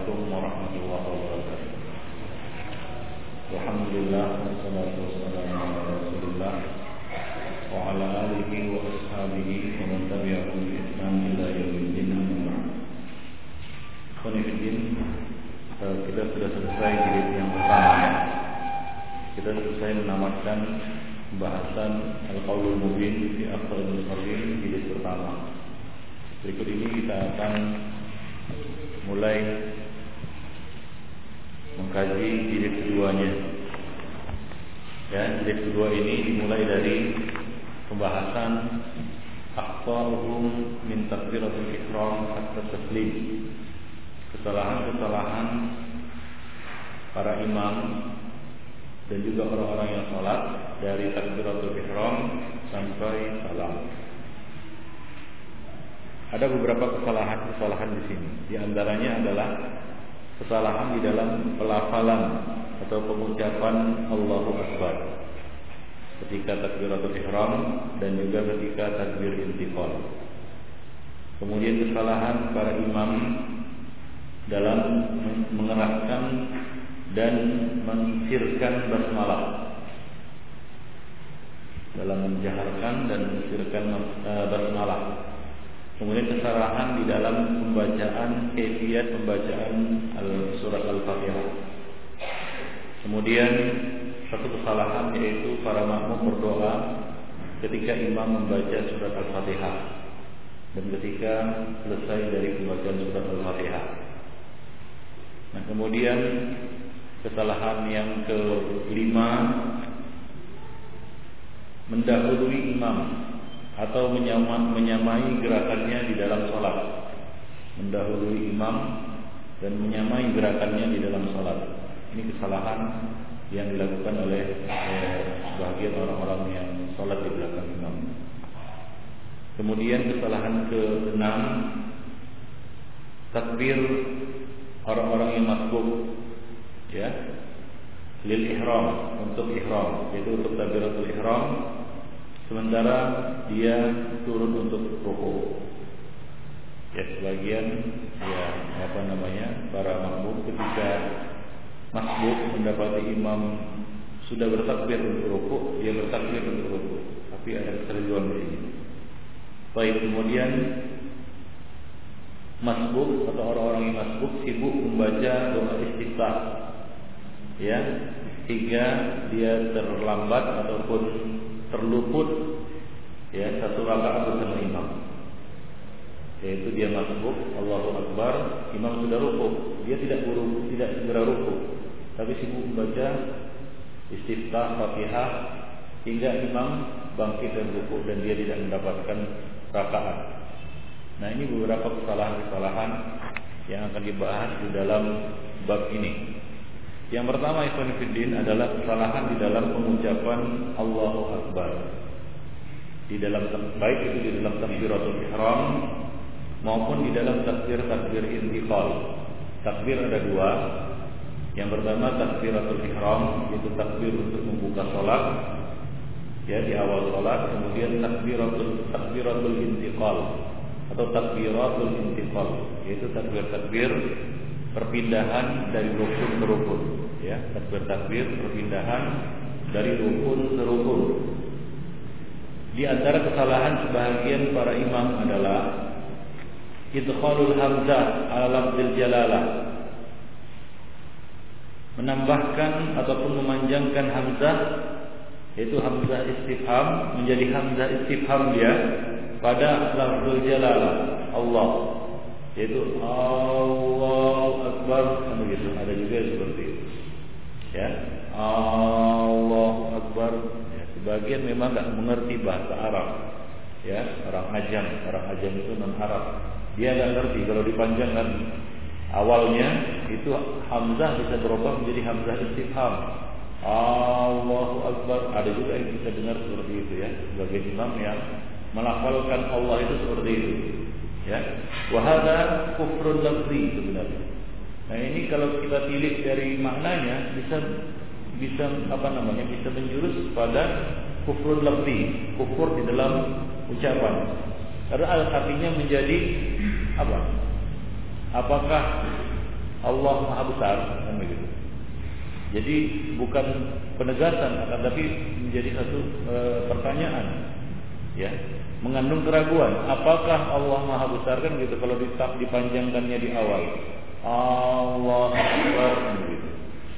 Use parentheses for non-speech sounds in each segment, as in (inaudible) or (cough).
عليكم ورحمة الله وبركاته الحمد لله والصلاة والسلام على رسول الله وعلى آله وأصحابه ومن تبعهم بإحسان إلى يوم الدين أما بعد kita sudah selesai jilid yang pertama kita selesai menamatkan pembahasan Al-Qaulul Mubin di Akhbarul Muslim jilid pertama berikut ini kita akan mulai mengkaji jilid keduanya. Ya, jilid kedua ini dimulai dari pembahasan akhtaruhum min takbiratul ihram hatta taslim. Kesalahan-kesalahan para imam dan juga orang-orang yang sholat dari takbiratul ihram sampai salam. Ada beberapa kesalahan-kesalahan di sini. Di antaranya adalah kesalahan di dalam pelafalan atau pengucapan Allahu Akbar. Ketika takbiratul ihram dan juga ketika takbir intiqal. Kemudian kesalahan para imam dalam mengeraskan dan mensirkan basmalah. Dalam menjaharkan dan mensirkan eh, basmalah Kemudian kesalahan di dalam pembacaan kefiat pembacaan surat Al-Fatihah. Kemudian satu kesalahan yaitu para makmum berdoa ketika imam membaca surat Al-Fatihah dan ketika selesai dari pembacaan surat Al-Fatihah. Nah, kemudian kesalahan yang kelima mendahului imam atau menyamai gerakannya di dalam sholat. Mendahului imam dan menyamai gerakannya di dalam sholat. Ini kesalahan yang dilakukan oleh eh, sebagian orang-orang yang sholat di belakang imam. Kemudian kesalahan ke-6 takbir orang-orang yang masbuk ya lil ihram untuk ihram yaitu untuk takbiratul ihram sementara dia turun untuk ruku. Ya sebagian ya apa namanya para makmum ketika masbuk mendapati imam sudah bertakbir untuk ruku, dia bertakbir untuk ruku. Tapi ada keseliruan di sini. Baik kemudian masbuk atau orang-orang yang masbuk sibuk membaca doa istiftah ya hingga dia terlambat ataupun terluput ya satu rakaat bersama imam. Yaitu dia masbuk Allahu Akbar imam sudah ruku dia tidak buru tidak segera ruku tapi sibuk membaca istiftah Fatihah hingga imam bangkit dan ruku dan dia tidak mendapatkan rakaat. Nah ini beberapa kesalahan-kesalahan yang akan dibahas di dalam bab ini yang pertama Ibn Fiddin adalah kesalahan di dalam pengucapan Allahu Akbar. Di dalam baik itu di dalam takbiratul ihram maupun di dalam takbir takbir intiqal. Takbir ada dua. Yang pertama takbiratul ihram yaitu takbir untuk membuka sholat ya di awal sholat. Kemudian takbiratul takbiratul intiqal atau takbiratul intiqal yaitu takbir-takbir perpindahan dari rukun ke rukun ya takbir takbir perpindahan dari rukun ke rukun. Di antara kesalahan sebagian para imam adalah idkhalul hamzah ala lafzil jalalah. Menambahkan ataupun memanjangkan hamzah yaitu hamzah istifham menjadi hamzah istifham dia pada lafzul jalalah Allah. Yaitu Allah Akbar kan ada juga seperti ya. Allah Akbar. Ya, sebagian memang tidak mengerti bahasa Arab. Ya orang ajam. Orang ajam itu non Arab. Dia nggak ngerti kalau dipanjangkan awalnya itu hamzah bisa berubah menjadi hamzah istifham. Allahu Akbar. Ada juga yang bisa dengar seperti itu ya. Sebagai imam yang melafalkan Allah itu seperti itu. Ya. Wahada kufrun lafzi sebenarnya nah ini kalau kita pilih dari maknanya bisa bisa apa namanya bisa menjurus pada kufrun lafzi kufur di dalam ucapan. Karena artinya menjadi apa? Apakah Allah Maha Besar? Kan begitu. Jadi bukan penegasan tapi menjadi satu e, pertanyaan. Ya mengandung keraguan. Apakah Allah Maha Besar? Kan gitu kalau dipanjangkannya di awal Allah Akbar gitu.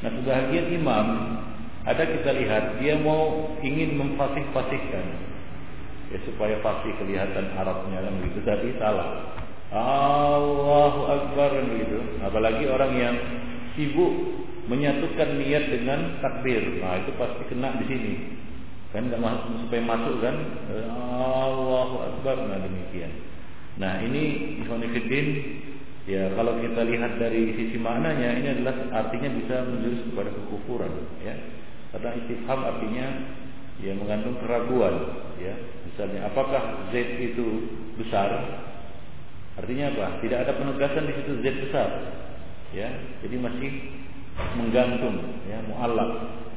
Nah sebahagian imam ada kita lihat dia mau ingin memfasih-fasihkan ya supaya pasti kelihatan Arabnya kan begitu tapi salah Allahu Akbar begitu apalagi orang yang sibuk menyatukan niat dengan takbir. Nah, itu pasti kena di sini. Kan enggak masuk supaya masuk kan? Allahu akbar. Nah, demikian. Nah, ini ikhwanifidin ya kalau kita lihat dari sisi maknanya ini adalah artinya bisa menjurus kepada kekufuran ya. Karena istifham artinya ya mengandung keraguan ya. Misalnya apakah Z itu besar? Artinya apa? Tidak ada penegasan di situ Z besar. Ya, jadi masih menggantung ya muallak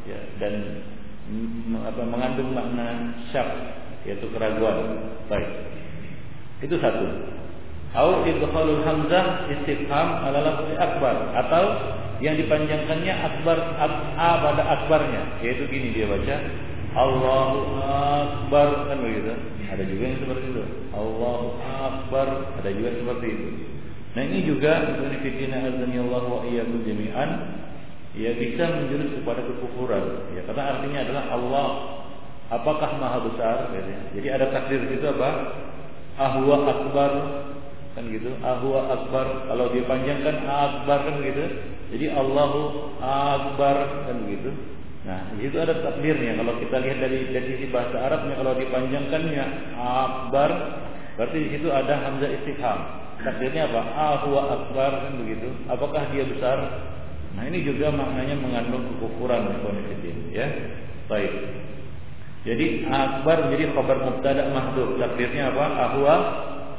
ya dan apa mengandung makna syak yaitu keraguan. Baik. Itu satu. Au idkhalul hamzah istifham ala lafzi akbar. Atau yang dipanjangkannya akbar a pada akbarnya. Yaitu gini dia baca Allahu akbar. Kan begitu. Ada juga yang seperti itu. Allahu akbar. Ada juga seperti itu. Nah ini juga azani Allah wa iyyakum jami'an. Ya bisa menjurus kepada kekufuran. Ya karena artinya adalah Allah. Apakah maha besar? Jadi ada takdir itu apa? Ahwa akbar kan gitu. Ahwa akbar. Kalau dipanjangkan akbar kan gitu. Jadi Allahu akbar kan gitu. Nah itu ada takdirnya. Kalau kita lihat dari dari sisi bahasa Arabnya kalau dipanjangkannya akbar berarti di situ ada hamzah istifham takdirnya apa? Ahwa akbar kan begitu. Apakah dia besar? Nah ini juga maknanya mengandung kekufuran ya. Baik. Jadi akbar menjadi khabar mubtada mahdhuf. Takdirnya apa? Ahwa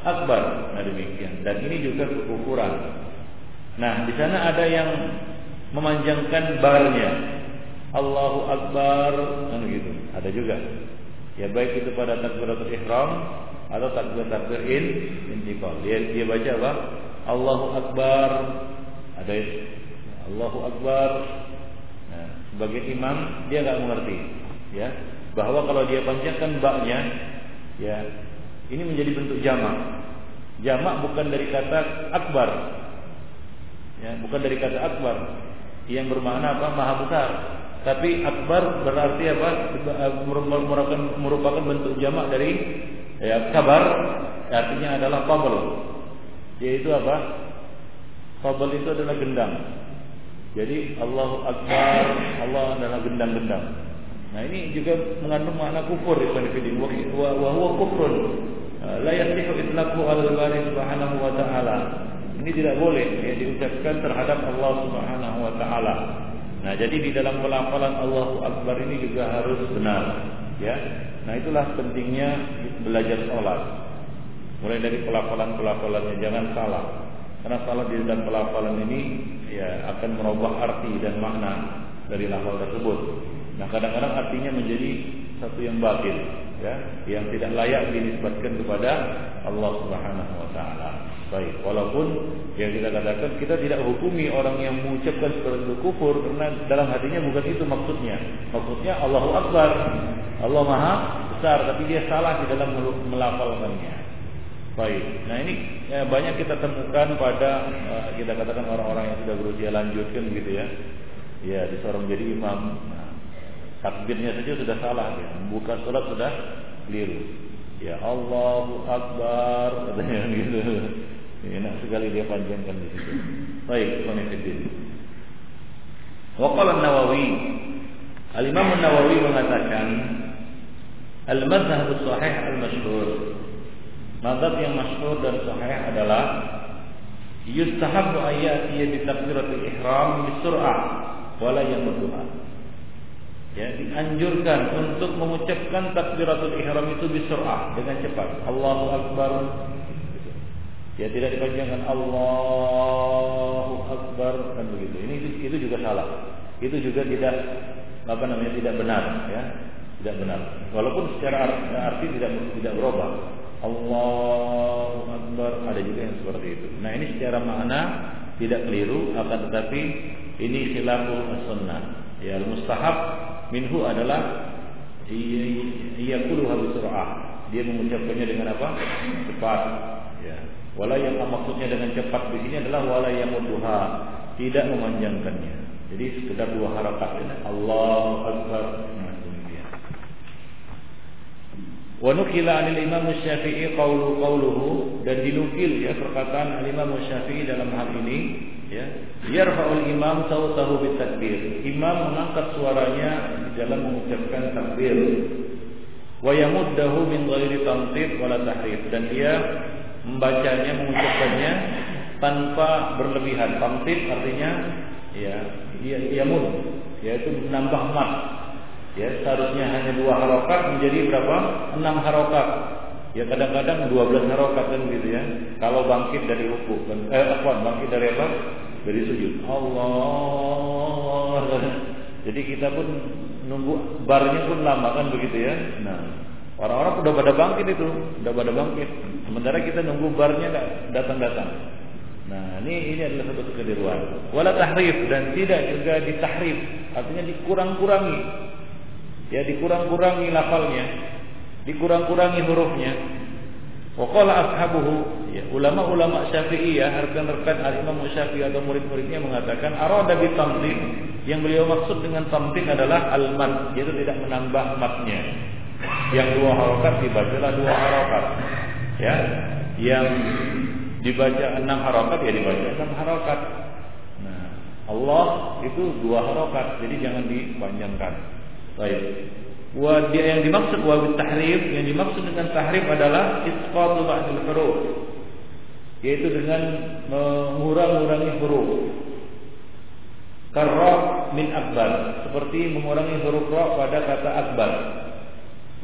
akbar. Nah demikian. Dan ini juga kekufuran. Nah, di sana ada yang memanjangkan barnya. Allahu akbar kan gitu. Ada juga. Ya baik itu pada takbiratul ihram atau takbir takbir in intiqal. Dia dia baca apa? Allahu akbar. Ada Allahu Akbar. Nah, sebagai imam dia nggak mengerti, ya, bahwa kalau dia panjangkan baknya, ya, ini menjadi bentuk jamak. Jamak bukan dari kata akbar, ya, bukan dari kata akbar yang bermakna apa? Maha besar. Tapi akbar berarti apa? Merupakan, merupakan bentuk jamak dari ya, kabar, artinya adalah fabel. Yaitu apa? Fabel itu adalah gendang. Jadi Allahu Akbar, Allah adalah gendang-gendang. Nah ini juga mengandung makna kufur di Qanifidin. Wa huwa kufrun. Ah, la yasihu itlaqu al-bari subhanahu wa ta'ala. Ini tidak boleh ya, diucapkan terhadap Allah subhanahu wa ta'ala. Nah jadi di dalam pelafalan Allahu Akbar ini juga harus benar. Ya, Nah itulah pentingnya belajar sholat. Mulai dari pelafalan-pelafalannya jangan salah. Karena salah di dalam pelafalan ini ya akan merubah arti dan makna dari lafal tersebut. Nah, kadang-kadang artinya menjadi satu yang batil, ya, yang tidak layak dinisbatkan kepada Allah Subhanahu wa taala. Baik, walaupun yang kita katakan kita tidak hukumi orang yang mengucapkan seperti itu kufur karena dalam hatinya bukan itu maksudnya. Maksudnya Allahu Akbar. Allah Maha besar tapi dia salah di dalam melafalkannya. Baik. Nah ini ya, banyak kita temukan pada uh, kita katakan orang-orang yang sudah berusia lanjut kan gitu ya. Ya disuruh menjadi imam. Nah, takbirnya saja sudah salah ya. Bukan sholat sudah keliru. Ya Allahu Akbar katanya (laughs) gitu. Enak sekali dia panjangkan di situ. Baik, konfidin. Waqala Nawawi Al-Imam Nawawi mengatakan Al-Madhhab Sahih Al-Masyhur Madhab yang masyhur dan sahih adalah yustahabu ayatiya bi takbiratul ihram bisur'ah wala yamudduha. Ya, dianjurkan untuk mengucapkan takbiratul ihram itu bisur'ah dengan cepat. Allahu akbar. Ya tidak dipanjangkan Allahu akbar kan begitu. Ini itu, juga salah. Itu juga tidak apa namanya tidak benar ya. Tidak benar. Walaupun secara arti tidak tidak berubah. Allahu Akbar ada juga yang seperti itu. Nah ini secara makna tidak keliru akan tetapi ini khilaful sunnah. Ya mustahab minhu adalah ia kulu habis surah. Dia mengucapkannya dengan apa? Cepat. Ya. Wala yang maksudnya dengan cepat di sini adalah wala yang muduha, tidak memanjangkannya. Jadi sekedar dua harakat ini Allahu Akbar. Nah, Wa nukila anil Imam Syafi'i qawlu qawluhu dan dinukil ya perkataan Imam Syafi'i dalam hal ini ya. Yarfa'ul imam sautahu bitakbir. Imam mengangkat suaranya di dalam mengucapkan takbir. Wa yamuddahu min ghairi tamtid wala tahrif. Dan dia membacanya mengucapkannya tanpa berlebihan. Tamtid artinya ya dia yamud. Yaitu menambah mat. Ya seharusnya hanya dua harokat menjadi berapa? Enam harokat ya kadang-kadang 12 harokat kan gitu ya. Kalau bangkit dari ruku eh apa bangkit dari apa? Dari sujud. Allah. Jadi kita pun nunggu barnya pun lama kan begitu ya. Nah orang-orang udah pada bangkit itu udah pada bangkit. Sementara kita nunggu barnya nggak datang-datang. Nah, ini ini adalah satu kekeliruan. Wala tahrif dan tidak juga ditahrif, artinya dikurang-kurangi. Ya dikurang-kurangi lafalnya, dikurang-kurangi hurufnya. Waqala ashabuhu, ya, ulama-ulama Syafi'iyah, rekan-rekan al-Imam Syafi'i atau murid-muridnya mengatakan arada bi tamdid. Yang beliau maksud dengan tamdid adalah al-mad, yaitu tidak menambah matnya. Yang dua harokat dibacalah dua harokat. Ya, yang dibaca enam harokat ya dibaca enam harokat. Nah, Allah itu dua harokat, jadi jangan dipanjangkan. Baik. Wa yang dimaksud wa tahrif, yang dimaksud dengan tahrif adalah isqatu ba'dil huruf. Yaitu dengan mengurangi huruf. Karra min akbar, seperti mengurangi huruf ra pada kata akbar.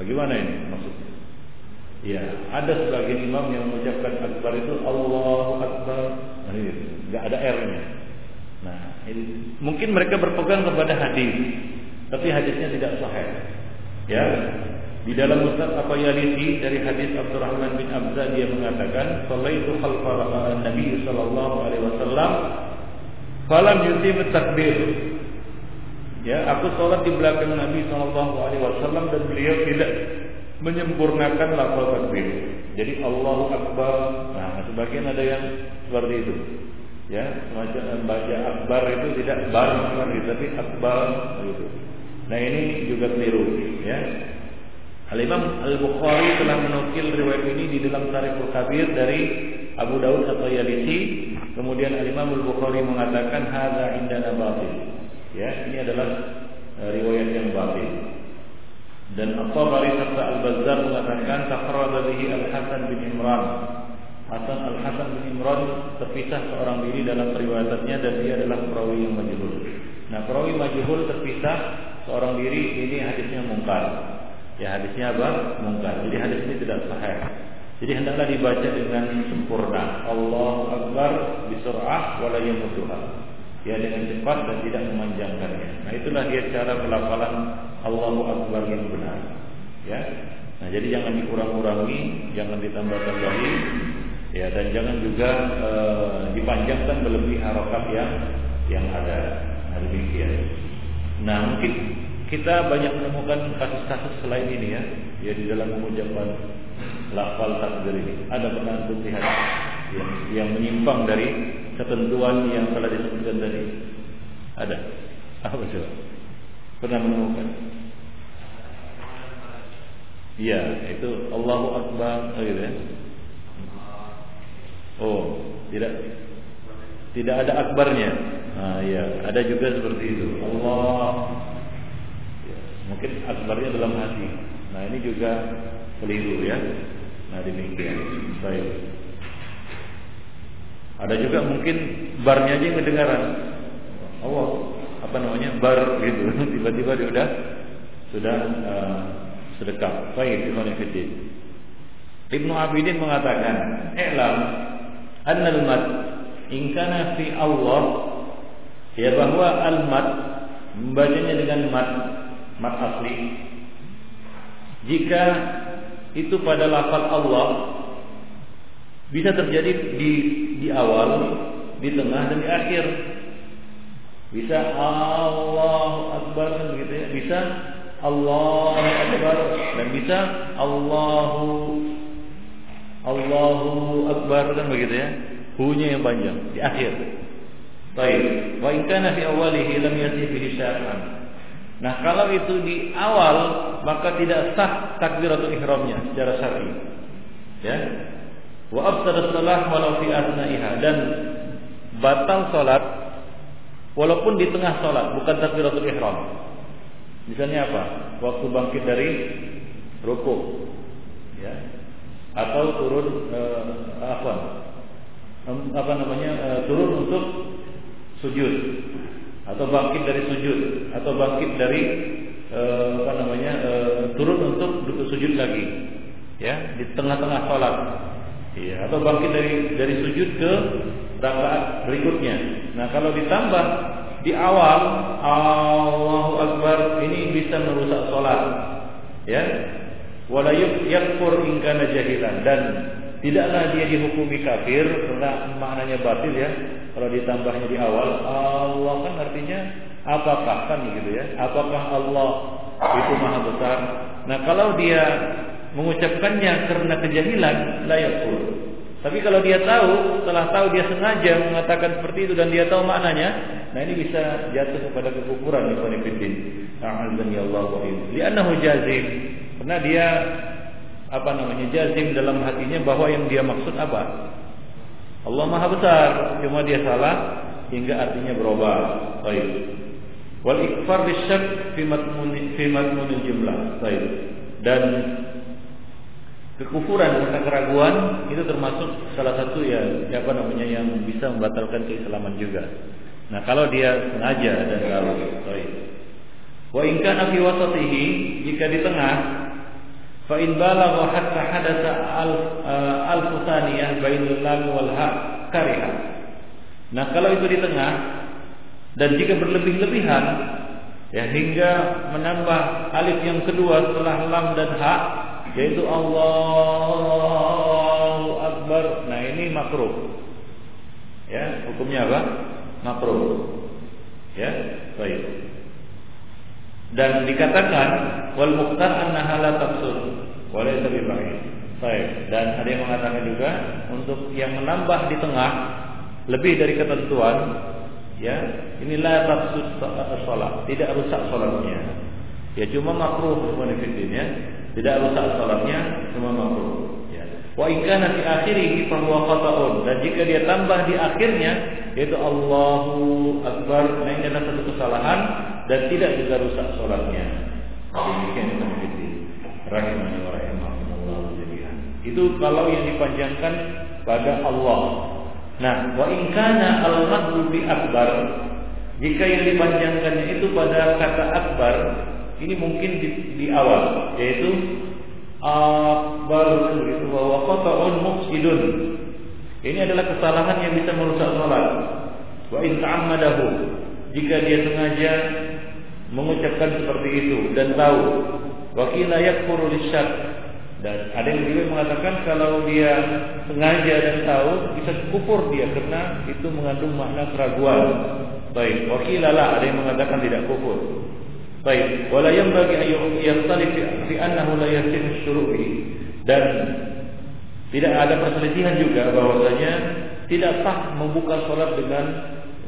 Bagaimana ini maksudnya? Ya, ada sebagian imam yang mengucapkan akbar itu Allahu akbar. Nah, enggak ada R-nya. Nah, ini mungkin mereka berpegang kepada hadis tapi hadisnya tidak sahih. Ya. Di dalam Musnad apa Yalisi dari hadis Abdurrahman bin Abza dia mengatakan, "Shallaitu khalfa Nabi sallallahu alaihi wasallam falam yutim takbir." Ya, aku sholat di belakang Nabi sallallahu alaihi wasallam dan beliau tidak menyempurnakan lafaz takbir. Jadi Allahu Akbar. Nah, sebagian ada yang seperti itu. Ya, semacam baca akbar itu tidak bar tapi akbar gitu. Nah ini juga keliru ya. Al Imam Al Bukhari telah menukil riwayat ini di dalam Tarikhul Kabir dari Abu Daud atau Yalisi. Kemudian Al Imam Al Bukhari mengatakan hadza indana batil. Ya, ini adalah uh, riwayat yang batil. Dan At-Tabari serta Al-Bazzar mengatakan tafarrada bihi Al-Hasan bin Imran. Hasan Al-Hasan bin Imran terpisah seorang diri dalam riwayatnya dan dia adalah perawi yang majhul. Nah, perawi majhul terpisah seorang diri ini hadisnya mungkar. Ya hadisnya apa? Mungkar. Jadi hadis ini tidak sahih. Jadi hendaklah dibaca dengan sempurna. Allah Akbar bisur'ah wala yamudduha. Ya dengan cepat dan tidak memanjangkannya. Nah itulah dia cara pelafalan Allahu Akbar yang benar. Ya. Nah jadi jangan dikurang-kurangi, jangan ditambah-tambahi, ya dan jangan juga e, dipanjangkan melebihi harokat yang yang ada. Demikian. Nah mungkin kita banyak menemukan kasus-kasus selain ini ya, ya di dalam mengucapkan lafal takbir ini. Ada pernah lihat yang, yang menyimpang dari ketentuan yang telah disebutkan tadi? Ada. Apa coba? Pernah menemukan? Iya, itu Allahu Akbar, oh, gitu ya. Oh, tidak tidak ada akbarnya. Nah, ya, ada juga seperti itu. Allah ya, mungkin akbarnya dalam hati. Nah, ini juga keliru ya. Nah, demikian. Baik. Ada juga mungkin barnya aja yang kedengaran. Allah, apa namanya? Bar gitu. (laughs) Tiba-tiba dia udah sudah uh, sedekap. Baik, gimana Ibnu Abidin mengatakan, "I'lam annal mad ingkana fi Allah ya bahwa al-mat membacanya dengan mat mat asli jika itu pada lafal Allah bisa terjadi di di awal di tengah dan di akhir. Bisa Allahu Akbar begitu ya. Bisa Allahu Akbar dan bisa Allahu Allahu Akbar kan begitu ya. Hunya yang panjang di akhir. Baik. Wa in kana fi awalihi lam yati syar'an. Nah, kalau itu di awal maka tidak sah takbiratul ihramnya secara syar'i. Ya. Wa abtada shalah walau fi asna'iha dan batal salat walaupun di tengah salat, bukan takbiratul ihram. Misalnya apa? Waktu bangkit dari rukuk. Ya. Atau turun eh, apa? Apa namanya? Eh, turun untuk sujud. Atau bangkit dari sujud. Atau bangkit dari eh, apa namanya eh, turun untuk sujud lagi. Ya di tengah-tengah sholat. Ya atau bangkit dari dari sujud ke rakaat berikutnya. Nah kalau ditambah di awal Allahu Akbar ini bisa merusak sholat. Ya. Wala yakfur in kana jahilan. Dan Tidaklah dia dihukumi kafir karena maknanya batil ya. Kalau ditambahnya di awal, Allah kan artinya apakah kan gitu ya? Apakah Allah itu maha besar? Nah kalau dia mengucapkannya karena kejahilan, layak pun. Tapi kalau dia tahu, setelah tahu dia sengaja mengatakan seperti itu dan dia tahu maknanya, nah ini bisa jatuh kepada kekufuran di konfidin. A'adzani Allah wa Li'annahu jazim. Karena dia apa namanya jazim dalam hatinya bahwa yang dia maksud apa? Allah Maha Besar, cuma dia salah hingga artinya berubah. Baik. Wal ikfar bisyak fi madmun fi jumlah. Baik. Dan kekufuran karena keraguan itu termasuk salah satu ya apa namanya yang bisa membatalkan keislaman juga. Nah, kalau dia sengaja dan tahu. Baik. Wa in kana fi wasatihi jika di tengah Fa in balagha hatta hadatsa al fusaniyah bainal lam wal ha kariha. Nah, kalau itu di tengah dan jika berlebih-lebihan ya hingga menambah alif yang kedua setelah lam dan ha yaitu Allahu akbar. Nah, ini makruh. Ya, hukumnya apa? Makruh. Ya, baik. Dan dikatakan wal muqtar annaha la tafsud wa laysa bi Baik. Dan ada yang mengatakan juga untuk yang menambah di tengah lebih dari ketentuan ya inilah tafsud salat tidak rusak salatnya ya cuma makruh ya. Tidak rusak salatnya cuma makruh wa ikana fi akhirih fa huwa dan jika dia tambah di akhirnya yaitu Allahu akbar nah ini adalah satu kesalahan dan tidak juga rusak sholatnya. Demikian itu rahimani wa rahimahumullah jami'an. Itu kalau yang dipanjangkan pada Allah. Nah, wa in kana al bi akbar jika yang dipanjangkannya itu pada kata akbar ini mungkin di, di awal yaitu akbar itu wa qata'un mufsidun. Ini adalah kesalahan yang bisa merusak salat. Wa in ta'ammadahu jika dia sengaja mengucapkan seperti itu dan tahu wakila yakfuru lisyak dan ada yang juga mengatakan kalau dia sengaja dan tahu bisa kufur dia karena itu mengandung makna keraguan. Baik, wakilalah ada yang mengatakan tidak kufur. Baik, wala bagi ayu yaktalif fi annahu la yasihu syuru'i dan tidak ada perselisihan juga bahwasanya tidak sah membuka sholat dengan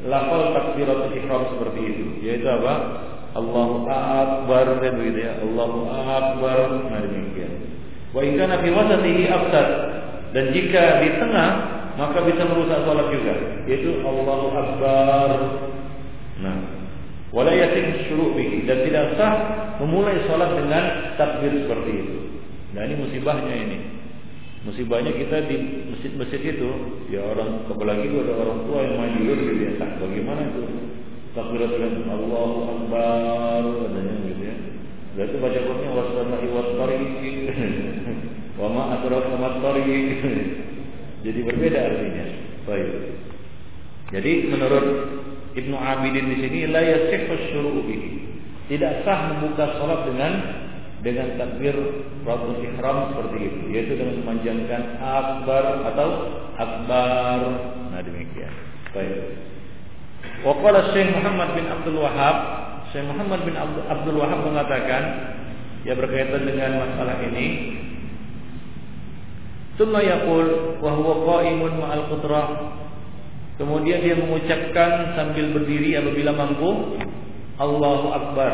lafal takbiratul ihram seperti itu, yaitu apa? Allahu akbar kan begitu ya. Allahu akbar. Nah demikian. Wa in kana fi wasatihi afsad. Dan jika di tengah maka bisa merusak salat juga, yaitu Allahu akbar. Nah, wala yatim syuru' bihi dan tidak sah memulai salat dengan takbir seperti itu. Nah, ini musibahnya ini. Musibahnya kita di masjid-masjid itu, ya orang apalagi ada orang tua yang majur gitu ya. Bagaimana itu? takbiratul Allahu Akbar katanya gitu ya. Berarti baca Qur'annya wasama'i wasariqi. (laughs) Wa ma adraka. (laughs) Jadi berbeda artinya. Baik. Jadi menurut Ibnu Abidin di sini la yasihhu bihi. Tidak sah membuka salat dengan dengan takbir Rabbul Ihram seperti itu, yaitu dengan memanjangkan akbar atau akbar. Nah demikian. Baik. Waqala Syekh Muhammad bin Abdul Wahab, Syekh Muhammad bin Abdul Wahab mengatakan ya berkaitan dengan masalah ini Thumma yaqul wa huwa qa'imun ma'al qudrah. Kemudian dia mengucapkan sambil berdiri apabila mampu Allahu Akbar.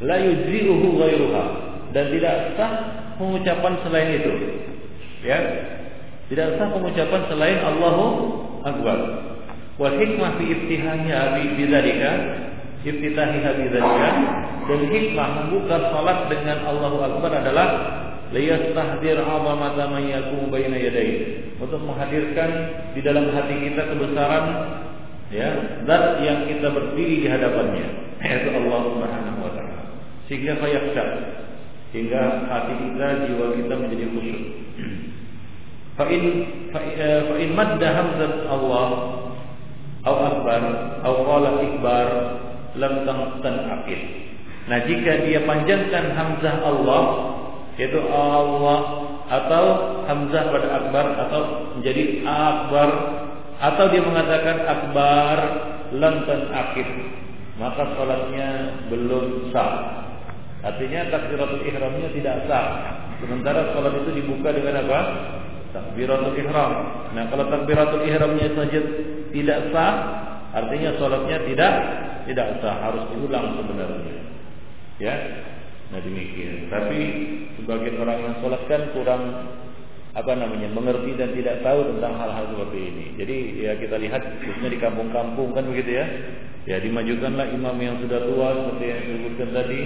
La yujzi'uhu ghairuha dan tidak sah pengucapan selain itu. Ya. Tidak sah pengucapan selain Allahu Akbar. Wal hikmah fi iftihahnya bi bidzalika iftitahiha bidzalika dan hikmah membuka salat dengan Allahu Akbar adalah liyastahdir 'azamata man yakum baina yadayhi untuk menghadirkan di dalam hati kita kebesaran ya zat yang kita berdiri di hadapannya yaitu Allah Subhanahu wa taala. Sehingga sehingga hati kita jiwa kita menjadi khusyuk. (clears throat) Fa in fa in madda hamzat Allah atau akbar atau qala ikbar lam tan akid nah jika dia panjangkan hamzah Allah yaitu Allah atau hamzah pada akbar atau menjadi akbar. Atau dia mengatakan akbar lantan akhir maka salatnya belum sah. Artinya takbiratul ihramnya tidak sah. Sementara salat itu dibuka dengan apa? Takbiratul ihram. Nah kalau takbiratul ihramnya saja tidak sah artinya salatnya tidak tidak sah. Harus diulang sebenarnya. Ya Nah demikian. Tapi sebagian orang yang sholat kan kurang apa namanya mengerti dan tidak tahu tentang hal-hal seperti ini. Jadi ya kita lihat khususnya di kampung-kampung kan begitu ya. Ya dimajukanlah imam yang sudah tua seperti yang disebutkan tadi,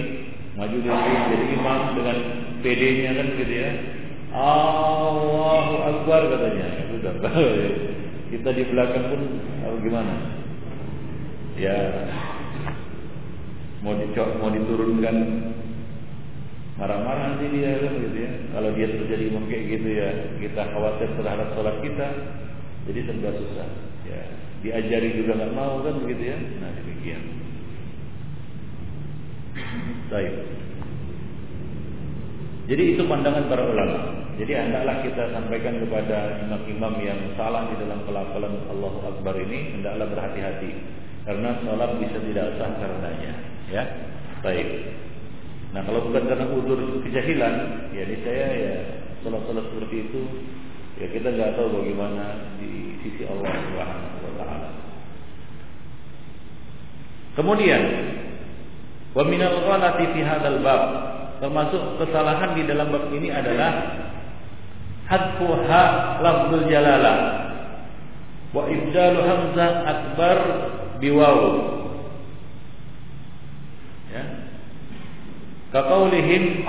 maju dari jadi imam dengan PD-nya kan begitu ya. Allahu Akbar katanya. Sudah. (laughs) kita di belakang pun oh, gimana? Ya mau dicok mau diturunkan marah-marah nanti dia kan gitu ya. Kalau dia terjadi imam kayak gitu ya, kita khawatir terhadap sholat kita, jadi serba susah. Ya, diajari juga nggak mau kan begitu ya. Nah demikian. Baik. Jadi itu pandangan para ulama. Jadi hendaklah kita sampaikan kepada imam-imam yang salah di dalam pelafalan Allahu Akbar ini hendaklah berhati-hati karena sholat bisa tidak sah karenanya. Ya, baik. Nah kalau bukan karena udur kejahilan, ya saya ya sholat-sholat seperti itu, ya kita nggak tahu bagaimana di sisi Allah Subhanahu Wa Taala. Kemudian, wa minal ghalati fi hadzal bab, termasuk kesalahan di dalam bab ini adalah hadfu ha lafzul jalalah wa ibdalu hamzah akbar biwawu Kaqaulihim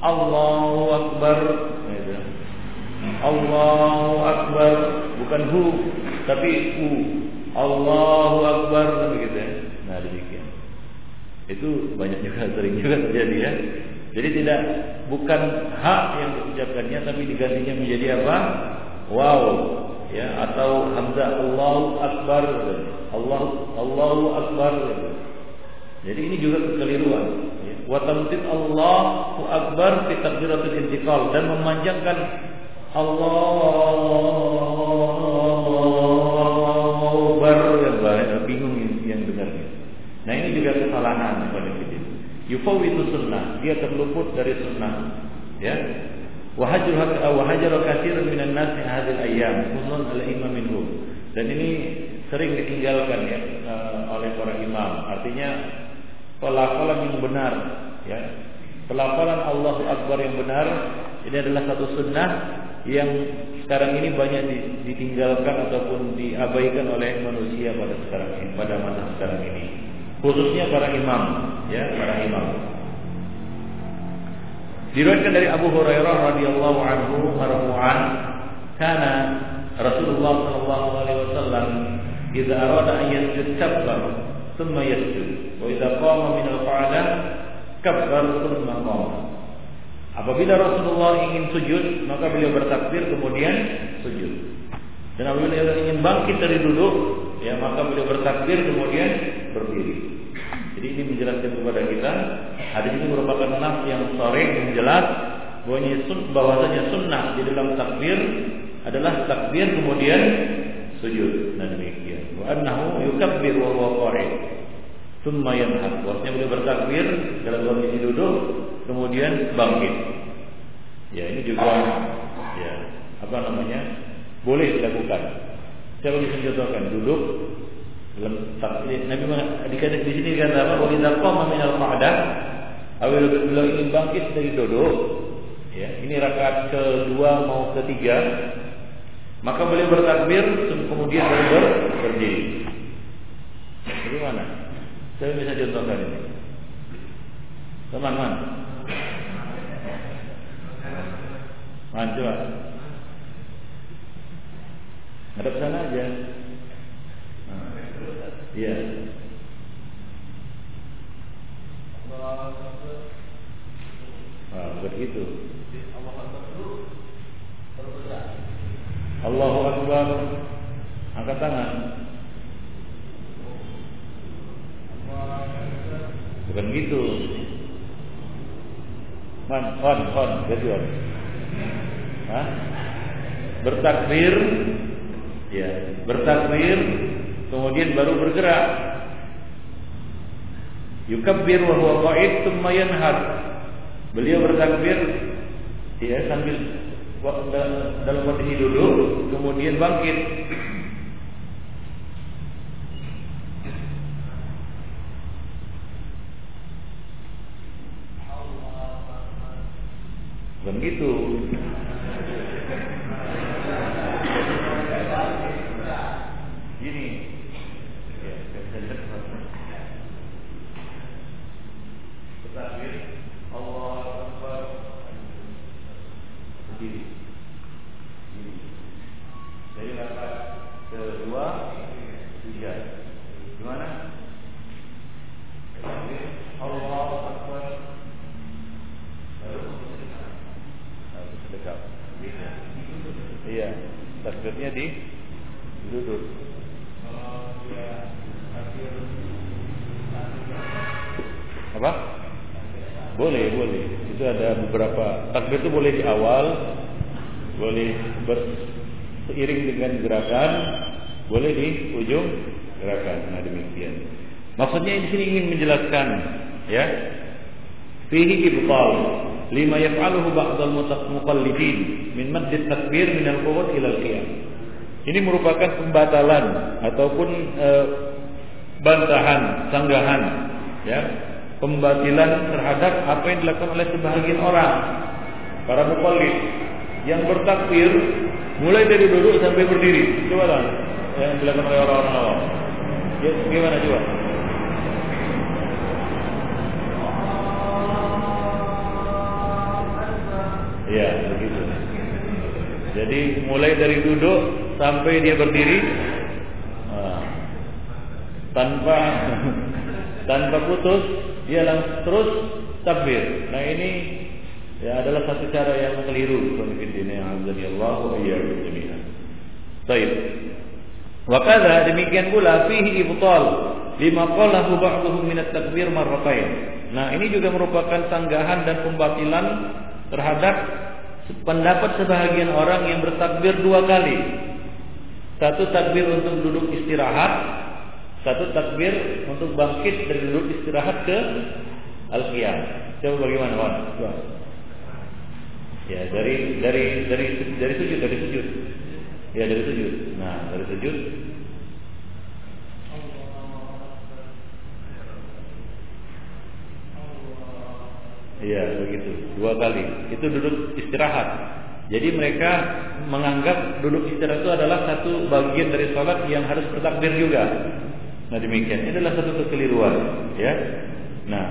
Allahu Akbar Allahu Akbar bukan hu tapi u Allahu Akbar begitu ya. Nah demikian. Itu banyak juga sering juga terjadi ya. Jadi tidak bukan hak yang diucapkannya tapi digantinya menjadi apa? Wow ya atau hamzah Allahu Akbar Allah Allahu Akbar jadi ini juga kekeliruan. Wa tamtid Allahu akbar fi takbiratul intiqal dan memanjangkan Allahu akbar ya bingung yang dengarnya. Nah ini juga kesalahan pada kita. Yufawitu sunnah, dia terluput dari sunnah. Ya. Wahajur wahajur katsir minan nas hadil ayyam, khusus al-imam minhum. Dan ini sering ditinggalkan ya eh, oleh para imam. Artinya pelafalan yang benar ya. Pelafalan Allahu Akbar yang benar ini adalah satu sunnah yang sekarang ini banyak ditinggalkan ataupun diabaikan oleh manusia pada sekarang ini pada masa sekarang ini. Khususnya para imam ya para imam. Diriwayatkan dari Abu Hurairah radhiyallahu anhu marfu'an kana Rasulullah sallallahu alaihi wasallam idza arada an yasjud kabbara ثم يسجد وإذا قام من القعدة كبر ثم قام Apabila Rasulullah ingin sujud, maka beliau bertakbir kemudian sujud. Dan apabila beliau ingin bangkit dari duduk, ya maka beliau bertakbir kemudian berdiri. Jadi ini menjelaskan kepada kita, hadis ini merupakan nas yang sore yang jelas bahwasanya sun, bahwasanya sunnah di dalam takbir adalah takbir kemudian sujud. Nah demikian. Yukabbir wa huwa qa'id. Tsumma yanhad. Bahwasanya beliau bertakbir dalam kondisi duduk, kemudian bangkit. Ya, ini juga ya, apa namanya? Boleh dilakukan. Saya bisa contohkan duduk dalam takbir. Nabi dikatakan di sini kata apa? Wa idza qama min al-qa'dah Awil beliau ingin bangkit dari duduk, ya, ini rakaat kedua mau ketiga, maka beliau bertakbir kemudian baru berdiri. Bagaimana? Saya bisa contohkan ini. Teman-teman. Man, coba. Ngadep sana aja. Iya. Nah, begitu. Allahu Akbar. Angkat tangan. Bukan gitu. Man, on, on, jadi on. Hah? Bertakbir, ya, bertakbir, kemudian baru bergerak. Yukabbir wa huwa qa'id thumma yanhar. Beliau bertakbir ya sambil dalam kondisi duduk kemudian bangkit. Takbir min al-qud ila al-qiyam. Ini merupakan pembatalan ataupun e, bantahan, sanggahan ya, pembatilan terhadap apa yang dilakukan oleh sebahagian orang para muqallid yang bertakbir mulai dari duduk sampai berdiri. Coba lah yang dilakukan oleh orang-orang awam. Ya, gimana coba? Jadi mulai dari duduk sampai dia berdiri nah, tanpa (laughs) tanpa putus dia langsung terus takbir. Nah ini ya adalah satu cara yang keliru Allah wa iyyakum jami'an. Baik. Wa kadza demikian pula fihi ibtal lima qalahu ba'dhum min at-takbir marratain. Nah, ini juga merupakan sanggahan dan pembatilan terhadap pendapat sebahagian orang yang bertakbir dua kali. Satu takbir untuk duduk istirahat, satu takbir untuk bangkit dari duduk istirahat ke al-qiyam. Coba bagaimana, Wan? Ya, dari dari dari dari sujud, dari sujud. Ya, dari sujud. Nah, dari sujud Iya begitu dua kali. Itu duduk istirahat. Jadi mereka menganggap duduk istirahat itu adalah satu bagian dari sholat yang harus bertakbir juga. Nah demikian. Ini adalah satu kekeliruan. Ya. Nah,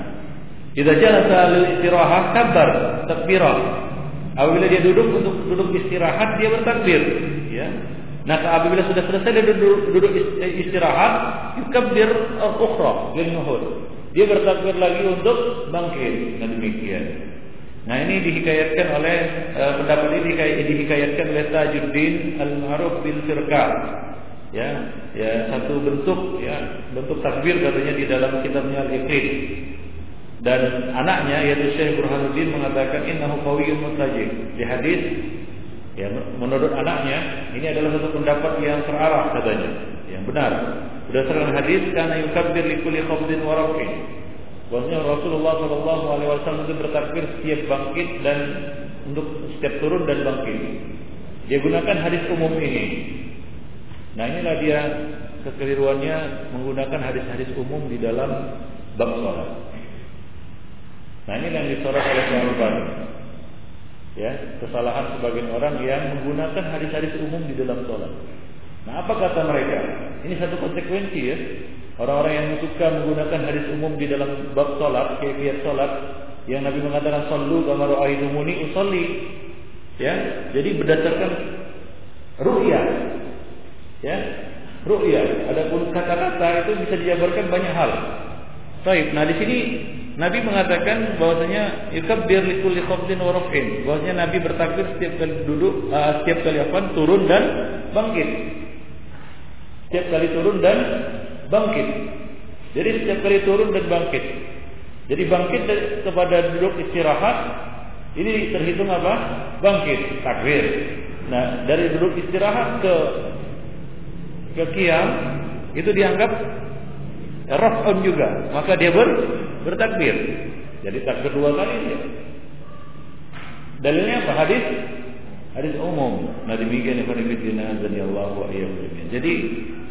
jika jalasa lil istirahat kabar takbirah. Apabila dia duduk untuk duduk istirahat dia bertakbir. Ya. Nah, apabila sudah selesai dia duduk, duduk istirahat, yukabbir al-ukhra, lil nuhur. Dia bertakbir lagi untuk bangkit. Nah demikian. Nah ini dihikayatkan oleh uh, pendapat ini dihikayatkan oleh Tajuddin Al-Ma'ruf bin Sirka. Ya, ya satu bentuk ya bentuk takbir katanya di dalam kitabnya Al-Iqlid. Dan anaknya yaitu Syekh Burhanuddin mengatakan innahu qawiyyun mutajib. Di hadis Ya, menurut anaknya ini adalah satu pendapat yang terarah katanya, yang benar. Berdasarkan hadis karena yukabbir li kulli khafdin. Bahwasanya Rasulullah Shallallahu alaihi wasallam itu bertakbir setiap bangkit dan untuk setiap turun dan bangkit. Dia gunakan hadis umum ini. Nah, inilah dia kekeliruannya menggunakan hadis-hadis umum di dalam bab salat. Nah, ini yang disorot oleh Syekh ya kesalahan sebagian orang yang menggunakan hadis-hadis umum di dalam sholat. Nah apa kata mereka? Ini satu konsekuensi ya. Orang-orang yang suka menggunakan hadis umum di dalam bab sholat, kefiat sholat, yang Nabi mengatakan sallu kama ra'aitumuni usolli. Ya, jadi berdasarkan ru'ya. Ya, ru'ya. Adapun kata-kata itu bisa dijabarkan banyak hal. Baik, nah di sini Nabi mengatakan bahwasanya yukabbir likulli khafdin wa. Bahwasanya Nabi bertakbir setiap kali duduk, uh, setiap kali apa? turun dan bangkit. Setiap kali turun dan bangkit. Jadi setiap kali turun dan bangkit. Jadi bangkit kepada duduk istirahat ini terhitung apa? Bangkit, takbir. Nah, dari duduk istirahat ke ke kiam itu dianggap raf'un juga. Maka dia ber bertakbir. Jadi takbir dua kali dia. Dalilnya apa? Hadis hadis umum. Nah demikian ikhwan fillah azan ya Allah wa Jadi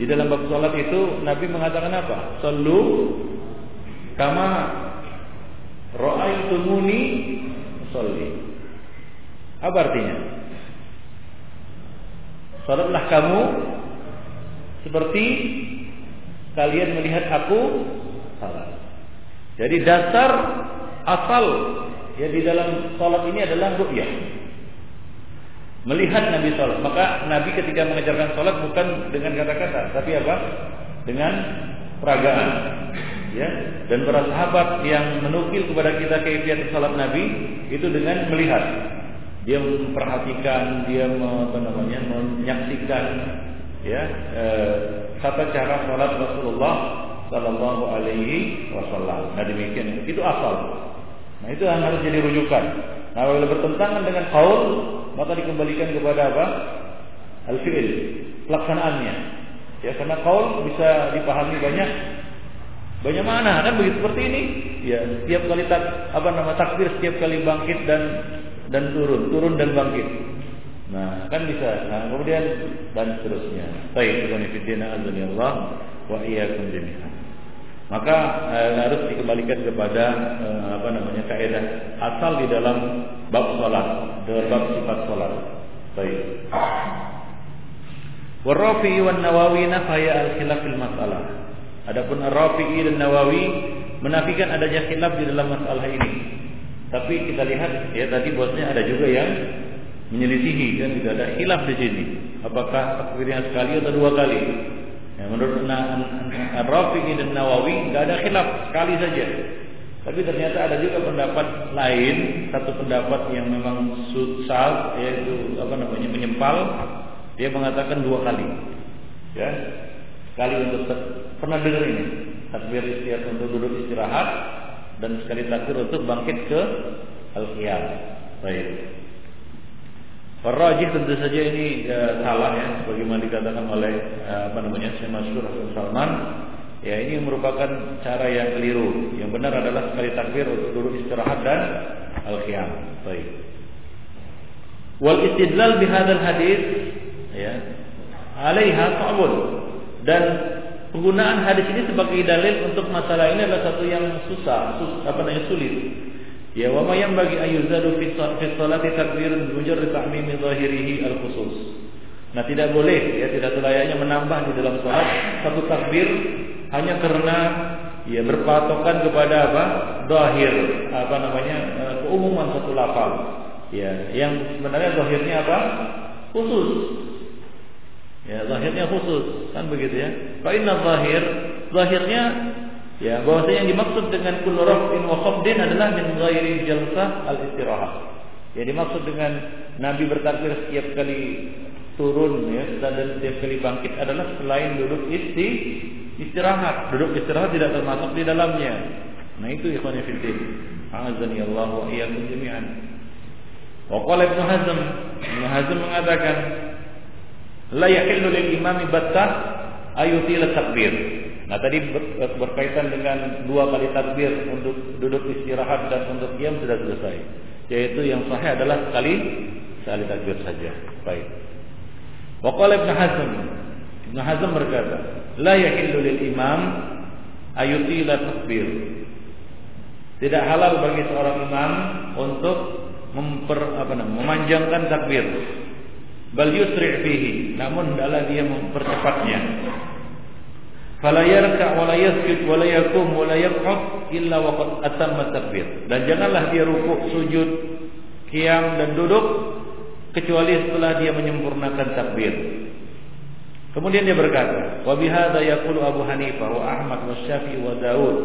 di dalam bab salat itu Nabi mengatakan apa? Sallu kama ra'aitumuni salli. Apa artinya? Salatlah kamu seperti kalian melihat aku salat. Jadi dasar asal ya di dalam sholat ini adalah ru'yah. Melihat Nabi sholat. Maka Nabi ketika mengajarkan sholat bukan dengan kata-kata, tapi apa? Dengan peragaan. Ya, dan para sahabat yang menukil kepada kita keifiat sholat Nabi itu dengan melihat. Dia memperhatikan, dia apa namanya, menyaksikan ya e, tata cara sholat Rasulullah Sallallahu Alaihi Wasallam. Nah demikian itu asal. Nah itu yang harus jadi rujukan. Nah kalau bertentangan dengan kaul maka dikembalikan kepada apa? Al-fi'il, pelaksanaannya. Ya karena kaul bisa dipahami banyak banyak mana kan begitu seperti ini. Ya setiap kali tak apa nama takbir setiap kali bangkit dan dan turun, turun dan bangkit. Nah, kan bisa. Nah, kemudian dan seterusnya. Baik, azza Allah wa iyyakum jami'an. Maka eh, harus dikembalikan kepada eh, apa namanya kaidah asal di dalam bab salat, dalam bab sifat salat. Baik. Warafi wan Nawawi nafaya al khilaf fil masalah. Adapun Ar-Rafi'i dan Nawawi menafikan adanya khilaf di dalam masalah ini. Tapi kita lihat ya tadi bosnya ada juga yang menyelisihi kan tidak ada khilaf di sini. Apakah takbirnya sekali atau dua kali? Ya, menurut Rafi'i dan Nawawi nggak ada khilaf sekali saja. Tapi ternyata ada juga pendapat lain, satu pendapat yang memang susah yaitu apa namanya menyempal. Dia mengatakan dua kali. Ya. Sekali untuk pernah dengar ini? Takbir istirahat untuk duduk istirahat dan sekali takbir untuk bangkit ke al-qiyam. Baik. Rajih tentu saja ini uh, salah ya, bagaimana dikatakan oleh uh, apa namanya Syekh Masyhur Hasan Salman. Ya ini merupakan cara yang keliru. Yang benar adalah sekali takbir untuk duduk istirahat dan al-qiyam. Baik. Wal istidlal bihadzal hadis ya alaiha ta'bud dan penggunaan hadis ini sebagai dalil untuk masalah ini adalah satu yang susah, sus, apa namanya sulit. Ya wa ma yanbaghi an yuzadu fi salati takbirun mujarrad ta'mim zahirihi al-khusus. Nah, tidak boleh ya tidak selayaknya menambah di dalam salat satu takbir hanya karena ya berpatokan kepada apa? zahir, apa namanya? Eh, keumuman satu lafal. Ya, yang sebenarnya zahirnya apa? khusus. Ya, zahirnya khusus, kan begitu ya. Fa inna zahir, zahirnya Ya, bahwasanya yang dimaksud dengan kullu raf'in wa khafdin adalah min ghairi jalsah al-istirahat. Ya dimaksud dengan Nabi bertakbir setiap kali turun ya dan setiap kali bangkit adalah selain duduk isti istirahat. Duduk istirahat tidak termasuk di dalamnya. Nah itu ikhwan fillah. Azani Allah wa iyyakum jami'an. Waqala Ibnu Hazm, Ibnu Hazm mengatakan la yahillu lil imami battah ayutila takbir. Nah tadi berkaitan dengan dua kali takbir untuk duduk istirahat dan untuk diam sudah selesai. Yaitu yang sahih adalah sekali sekali takbir saja. Baik. Waqala Ibnu Hazm, Ibnu Hazm berkata, la yahillu lil imam ayutila takbir. Tidak halal bagi seorang imam untuk memper, apa namanya, memanjangkan takbir. Bal yusri' fihi, namun hendaklah dia mempercepatnya. Fala yarka wa la yasjud wa la wa la yaq'ud illa waqad atamma takbir. Dan janganlah dia rukuk, sujud, kiam dan duduk kecuali setelah dia menyempurnakan takbir. Kemudian dia berkata, "Wa bihadza yaqulu Abu Hanifah wa Ahmad wa Syafi'i wa Daud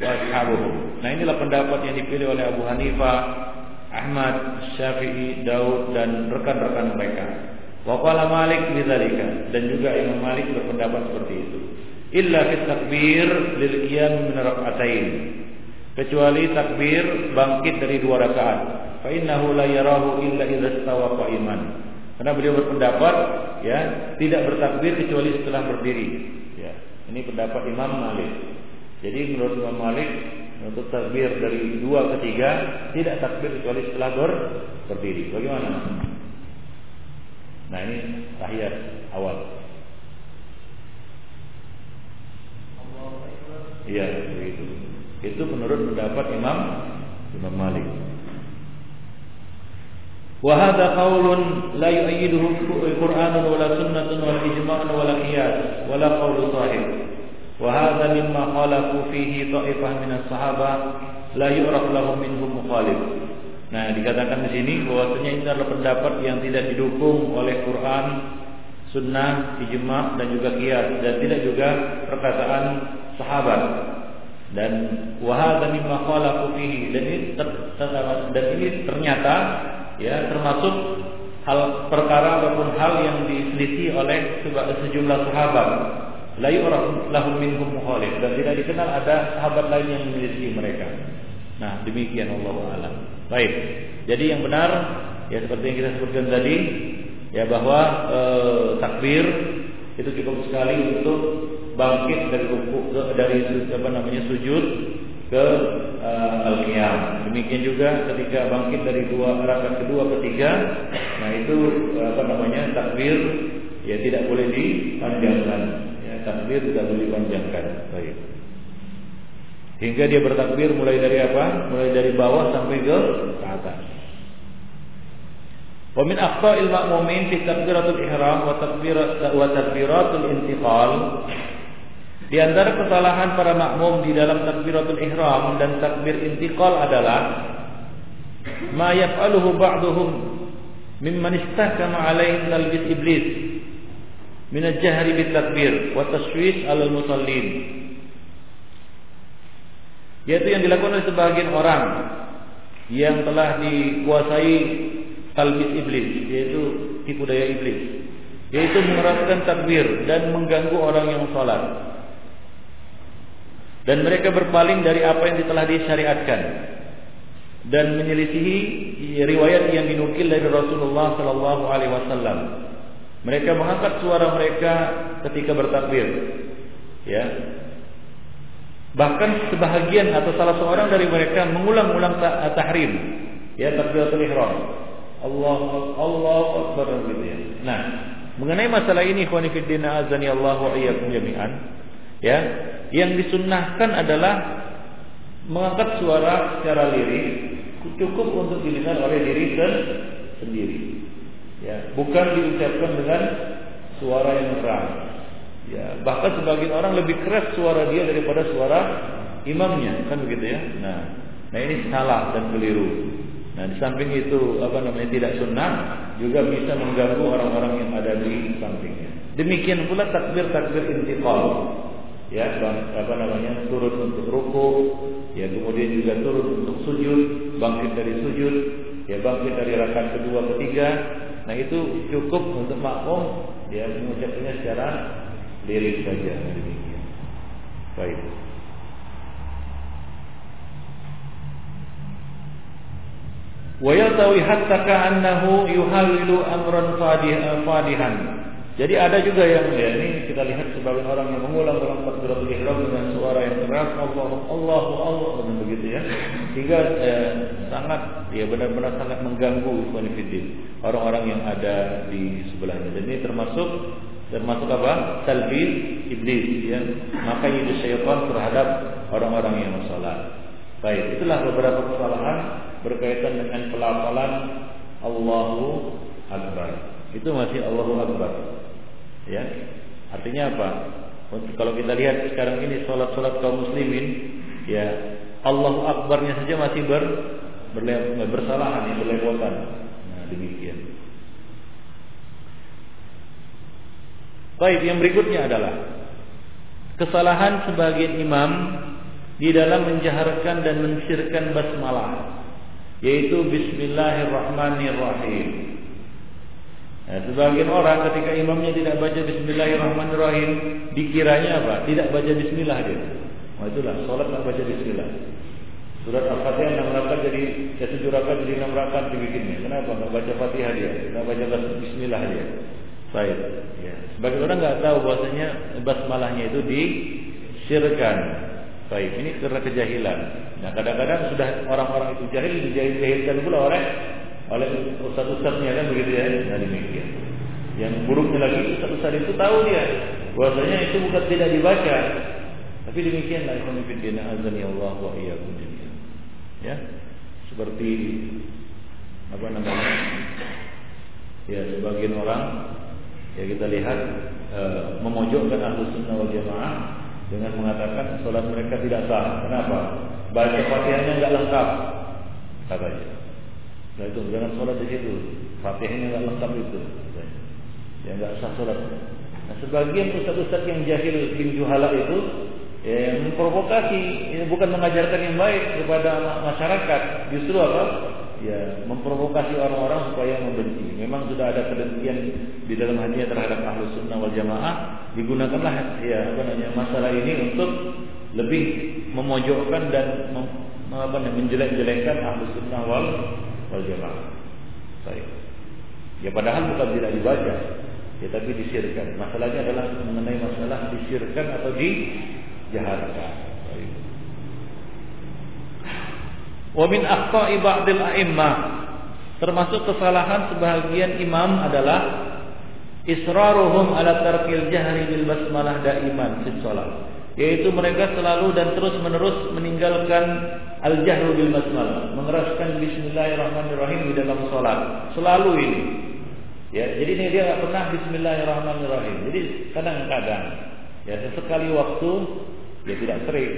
wa ashabuhum." Nah, inilah pendapat yang dipilih oleh Abu Hanifah, Ahmad, Syafi'i, Daud dan rekan-rekan mereka. Wa qala Malik bidzalika dan juga Imam Malik berpendapat seperti itu. Illa fi takbir lil qiyam min rak'atain. Kecuali takbir bangkit dari dua rakaat. Fa innahu la yarahu illa idza istawa qa'iman. Karena beliau berpendapat ya tidak bertakbir kecuali setelah berdiri. Ya, ini pendapat Imam Malik. Jadi menurut Imam Malik untuk takbir dari dua ke tiga tidak takbir kecuali setelah ber, berdiri. Bagaimana? Nah ini tahiyat awal. Iya, begitu. Itu menurut pendapat Imam Imam Malik. Wa hadha qaulun la yu'ayyiduhu Qur'anun wala sunnatun wala ijma'un wala qiyas wala qaulu sahih. Wa hadha mimma khalafu fihi ta'ifah min as-sahabah la yu'raf lahum minhum mukhalif. Nah, dikatakan di sini bahwasanya ini adalah pendapat yang tidak didukung oleh Quran Sunnah, ijma dan juga kias dan tidak juga perkataan sahabat. Dan wahada mimma khalafu fihi dan ini ter, dan ini ternyata ya termasuk hal perkara ataupun hal yang diselisih oleh sejumlah sahabat la yu'raf lahum minhum mukhalif dan tidak dikenal ada sahabat lain yang menyelisih mereka. Nah, demikian Allah alam. Baik. Jadi yang benar ya seperti yang kita sebutkan tadi ya bahwa e, takbir itu cukup sekali untuk bangkit dari ruku dari apa namanya sujud ke uh, al-qiyam. Demikian juga ketika bangkit dari dua rakaat kedua ketiga, nah itu apa namanya takbir ya tidak boleh dipanjangkan takbir tidak boleh dipanjangkan. Baik. Hingga dia bertakbir mulai dari apa? Mulai dari bawah sampai ke, atas. Fi takbiratul ihram wa takbirat wa takbiratul intiqal. Di antara kesalahan para makmum di dalam takbiratul ihram dan takbir intiqal adalah ma yaf'aluhu ba'duhum mimman istakama alaihi talbis iblis min al-jahri bit takbir wa taswis 'alal musallin. Yaitu yang dilakukan oleh sebagian orang yang telah dikuasai talbis iblis yaitu tipu daya iblis yaitu mengeraskan takbir dan mengganggu orang yang salat dan mereka berpaling dari apa yang telah disyariatkan dan menyelisihi riwayat yang dinukil dari Rasulullah sallallahu alaihi wasallam mereka mengangkat suara mereka ketika bertakbir. Ya. Bahkan sebahagian atau salah seorang dari mereka mengulang-ulang tahrim. Ya, takbiratul ihram. Allah Allah akbar gitu ya. Nah, mengenai masalah ini ikhwan fillah azani Allah wa iyyakum jami'an. Ya, yang disunnahkan adalah mengangkat suara secara lirik cukup untuk didengar oleh diri sendiri ya bukan diucapkan dengan suara yang keras ya bahkan sebagian orang lebih keras suara dia daripada suara imamnya kan begitu ya nah nah ini salah dan keliru nah di samping itu apa namanya tidak sunnah juga bisa mengganggu orang-orang yang ada di sampingnya demikian pula takbir takbir intiqal ya apa namanya turun untuk ruku ya kemudian juga turun untuk sujud bangkit dari sujud ya bangkit dari rakaat kedua ketiga Nah itu cukup untuk makmum dia mengucapkannya secara lirik saja demikian. Baik. Yaltawi hatta ka'annahu yuhallilu amran fadihan. Jadi ada juga yang ya ini kita lihat sebagian orang yang mengulang-ulang takbiratul ihram dengan suara yang keras Allah Allah Allah dan begitu ya. Hingga eh, sangat ya benar-benar sangat mengganggu ikhwan orang-orang yang ada di sebelahnya. Dan ini termasuk termasuk apa? Talbis iblis ya. Maka itu syaitan terhadap orang-orang yang salat. Baik, itulah beberapa kesalahan berkaitan dengan pelafalan Allahu Akbar. Itu masih Allahu Akbar. Ya. Artinya apa? Kalau kita lihat sekarang ini salat-salat kaum muslimin, ya Allahu Akbarnya saja masih ber, bersalahan, ya, berlepotan. Nah, demikian. Baik, yang berikutnya adalah kesalahan sebagian imam di dalam menjaharkan dan mensirkan basmalah yaitu bismillahirrahmanirrahim. Nah, sebagian orang ketika imamnya tidak baca bismillahirrahmanirrahim dikiranya apa? Tidak baca bismillah dia. Nah, itulah salat tak baca bismillah. Surat Al-Fatihah 6 rakaat jadi ya 7 rakaat jadi 6 rakaat dibikinnya. Kenapa? Enggak baca Fatihah dia, enggak baca bismillah dia. Baik. Ya. Sebagian orang enggak tahu bahwasanya basmalahnya itu disirkan. Baik, ini karena kejahilan. Nah, kadang-kadang sudah orang-orang itu jahil dijahilkan pula oleh oleh ustaz-ustaznya kan begitu ya. Nah, demikian. Yang buruknya lagi ustaz-ustaz itu tahu dia bahwasanya itu bukan tidak dibaca. Tapi demikianlah ikhwan fillah azani Allah wa iyyakum jami'an. Ya. Seperti apa namanya? Ya, sebagian orang ya kita lihat e, memojokkan ahlus sunnah wal jamaah dengan mengatakan sholat mereka tidak sah. Kenapa? Baca fatihahnya nggak lengkap, katanya. Nah itu jangan sholat di situ. Fatihahnya nggak lengkap itu, ya nggak sah sholat. Nah, sebagian ustaz-ustaz yang jahil bin juhala itu ya, memprovokasi, ini bukan mengajarkan yang baik kepada masyarakat. Justru apa? Ya memprovokasi orang-orang supaya membenci. Memang sudah ada kedengkian di dalam hatinya terhadap ahlu sunnah wal jamaah. Digunakanlah ya apa namanya masalah ini untuk lebih memojokkan dan mem, apa namanya menjelek-jelekkan ahlu sunnah wal wal jamaah. Baik. Ya padahal bukan tidak dibaca, ya tapi disirkan. Masalahnya adalah mengenai masalah disirkan atau dijaharkan. Wa min akhta'i ba'dil a'immah termasuk kesalahan sebagian imam adalah israruhum ala tarkil jahri bil basmalah daiman fi yaitu mereka selalu dan terus menerus meninggalkan al jahru bil basmalah mengeraskan bismillahirrahmanirrahim di dalam salat selalu ini. Ya jadi ini dia enggak pernah bismillahirrahmanirrahim. Jadi kadang-kadang ya sesekali waktu ya tidak sering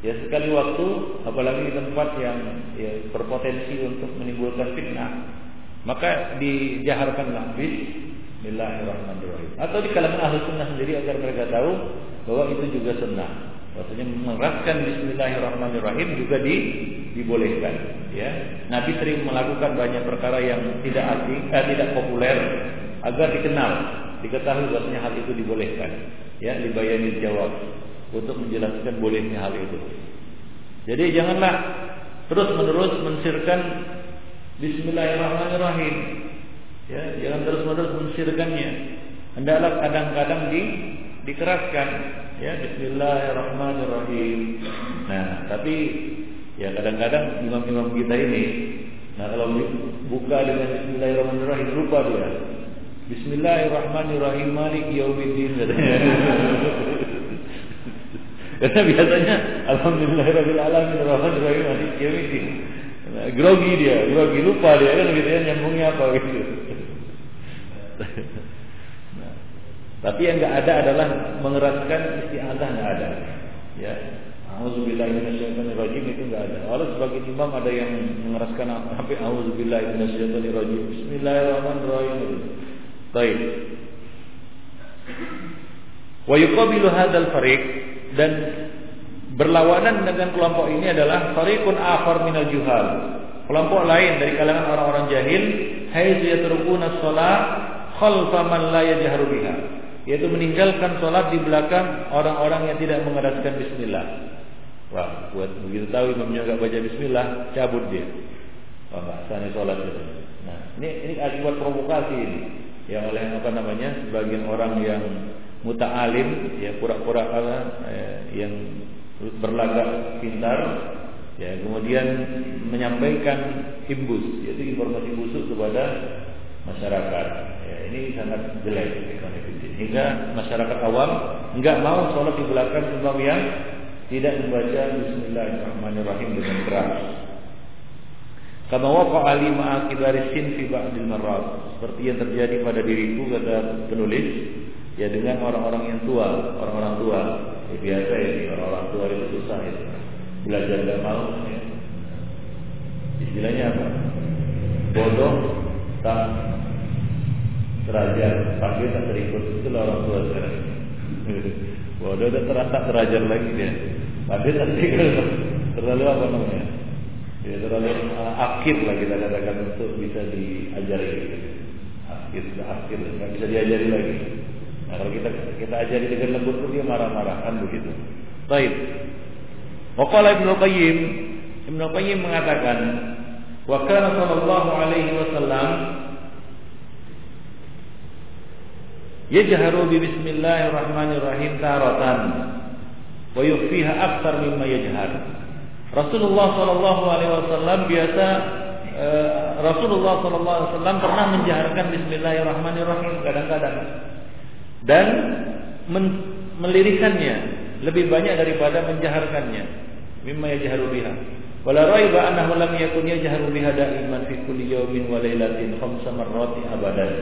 Ya sekali waktu, apalagi di tempat yang ya, berpotensi untuk menimbulkan fitnah, maka dijaharkanlah Bismillahirrahmanirrahim. Atau di kalangan ahli sunnah sendiri agar mereka tahu bahwa itu juga sunnah. Maksudnya mengeraskan Bismillahirrahmanirrahim juga di, dibolehkan. Ya, Nabi sering melakukan banyak perkara yang tidak asing, eh, tidak populer agar dikenal, diketahui bahwasanya hal itu dibolehkan. Ya, dibayani jawab untuk menjelaskan bolehnya hal itu. Jadi janganlah terus menerus mensirkan Bismillahirrahmanirrahim. Ya, jangan terus menerus mensirkannya. Hendaklah kadang-kadang di dikeraskan ya Bismillahirrahmanirrahim. Nah, tapi ya kadang-kadang imam-imam kita ini nah kalau buka dengan Bismillahirrahmanirrahim lupa dia. Bismillahirrahmanirrahim Malik yaumiddin. (laughs) Karena biasanya alhamdulillahirabbil alamin rahmanir rahim malik yaumiddin. Nah, grogi dia, grogi lupa dia kan gitu ya nyambungnya apa gitu. Nah, tapi yang enggak ada adalah mengeraskan isti'adzah enggak ada. Ya. Auzubillahi minasyaitonirrajim itu enggak ada. Walau sebagai imam ada yang mengeraskan sampai auzubillahi minasyaitonirrajim. Bismillahirrahmanirrahim. Baik. Wa yuqabilu hadzal fariq dan berlawanan dengan kelompok ini adalah tariqun akhar minal juhal. Kelompok lain dari kalangan orang-orang jahil, haitsu yatrukuna shalah khalfa man la yajharu biha. Yaitu meninggalkan salat di belakang orang-orang yang tidak mengeraskan bismillah. Wah, buat begitu tahu imamnya enggak baca bismillah, cabut dia. Enggak sah sholat itu. Nah, ini ini akibat provokasi ini. Yang oleh apa namanya sebagian orang yang muta'alim ya pura-pura eh, yang berlagak pintar ya kemudian menyampaikan imbus yaitu informasi busuk kepada masyarakat ya, ini sangat jelek hingga masyarakat awam enggak mau sholat di belakang imam yang tidak membaca Bismillahirrahmanirrahim dengan keras. Kama waqa'a li ma'akibari fi ba'dil marrat. Seperti yang terjadi pada diriku kata penulis ya dengan orang-orang yang tua, orang-orang tua. Ya, biasa ya orang-orang tua itu susah ya. Belajar enggak mau ya. Istilahnya apa? Bodoh tak terajar, panggil tak terikut. Itulah orang tua sekarang. (laughs) Bodoh dan terasa terajar lagi dia. Panggil tak terikut. (laughs) Terlalu apa namanya? Ya, terlalu uh, akhir lah kita katakan untuk bisa diajari. Akhir, akhir, nggak bisa diajari lagi. Nah, kalau kita kita ajari dengan lembut dia marah-marah kan begitu. Baik. Waqala Ibnu Qayyim Ibnu Qayyim mengatakan wa kana sallallahu alaihi wasallam yajharu bi bismillahirrahmanirrahim taratan wa yukhfiha akthar mimma yajhar. Rasulullah sallallahu alaihi wasallam biasa uh, Rasulullah sallallahu alaihi wasallam pernah menjaharkan bismillahirrahmanirrahim kadang-kadang dan melirikannya lebih banyak daripada menjaharkannya. Mimma yajharu biha. Wala raiba annahu lam yakun yajharu biha da'iman fi kulli yawmin wa lailatin khamsa marrati abadan.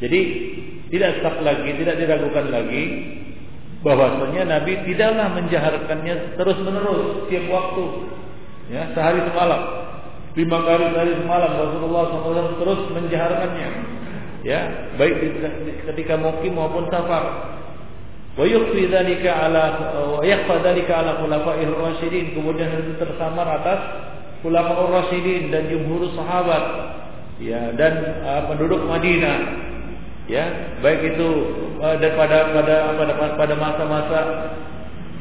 Jadi tidak sah lagi, tidak diragukan lagi bahwasanya Nabi tidaklah menjaharkannya terus menerus tiap waktu, ya sehari semalam, lima kali sehari semalam Rasulullah SAW terus menjaharkannya, ya baik ketika mukim maupun safar. Wa yukhfi dzalika ala wa yakhfa dzalika ala khulafa'ir rasyidin. Kemudian itu tersamar atas khulafa'ur rasyidin dan jumhur sahabat. Ya dan uh, penduduk Madinah. Ya baik itu uh, pada pada pada pada masa-masa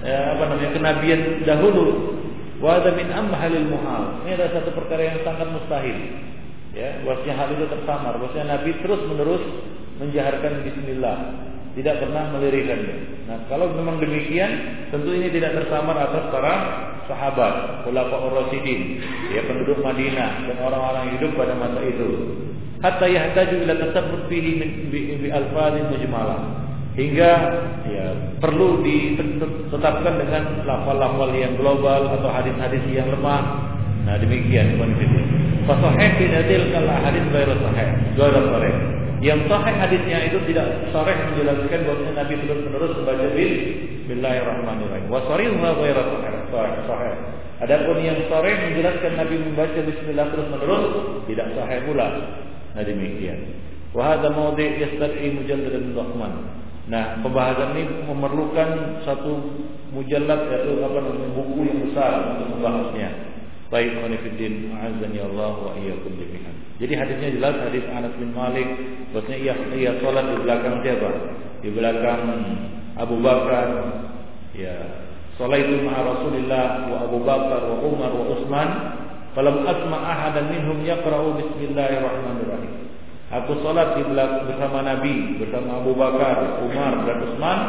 ya, apa namanya kenabian dahulu. Wa min amhalil muhal. Ini adalah satu perkara yang sangat mustahil ya bahwasanya hal itu tersamar bahwasanya nabi terus menerus menjaharkan bismillah tidak pernah melirikannya. Nah, kalau memang demikian, tentu ini tidak tersamar atas para sahabat, ulama rasyidin, ya penduduk Madinah dan orang-orang hidup pada masa itu hatta yahtaju ila tasabbut fihi bi alfazin mujmalah hingga ya perlu ditetapkan dengan lafal-lafal yang global atau hadis-hadis yang lemah. Nah demikian konfidin. Fasahih fi hadil kal hadis ghairu sahih. Ghairu sahih. Yang sahih hadisnya itu tidak sahih menjelaskan bahwa Nabi terus-menerus membaca Bismillahirrahmanirrahim. Wa sahihha ghairu sahih. Adapun yang sahih menjelaskan Nabi membaca bismillah terus-menerus tidak sahih pula. Nah demikian. Wahada maudhi yastad'i mujalladan dhahman. Nah, pembahasan ini memerlukan satu mujallad yaitu apa namanya buku yang besar untuk membahasnya. Baik khonifuddin azani Allah wa iyyakum jami'an. Jadi hadisnya jelas hadis Anas bin Malik bahwasanya ia ia salat di belakang siapa? Di belakang Abu Bakar. Ya, salat itu ma'a Rasulillah wa Abu Bakar wa Umar wa Utsman Falam asma ahadan minhum yaqra'u bismillahirrahmanirrahim. Aku salat di belakang bersama Nabi, bersama Abu Bakar, Umar dan Utsman.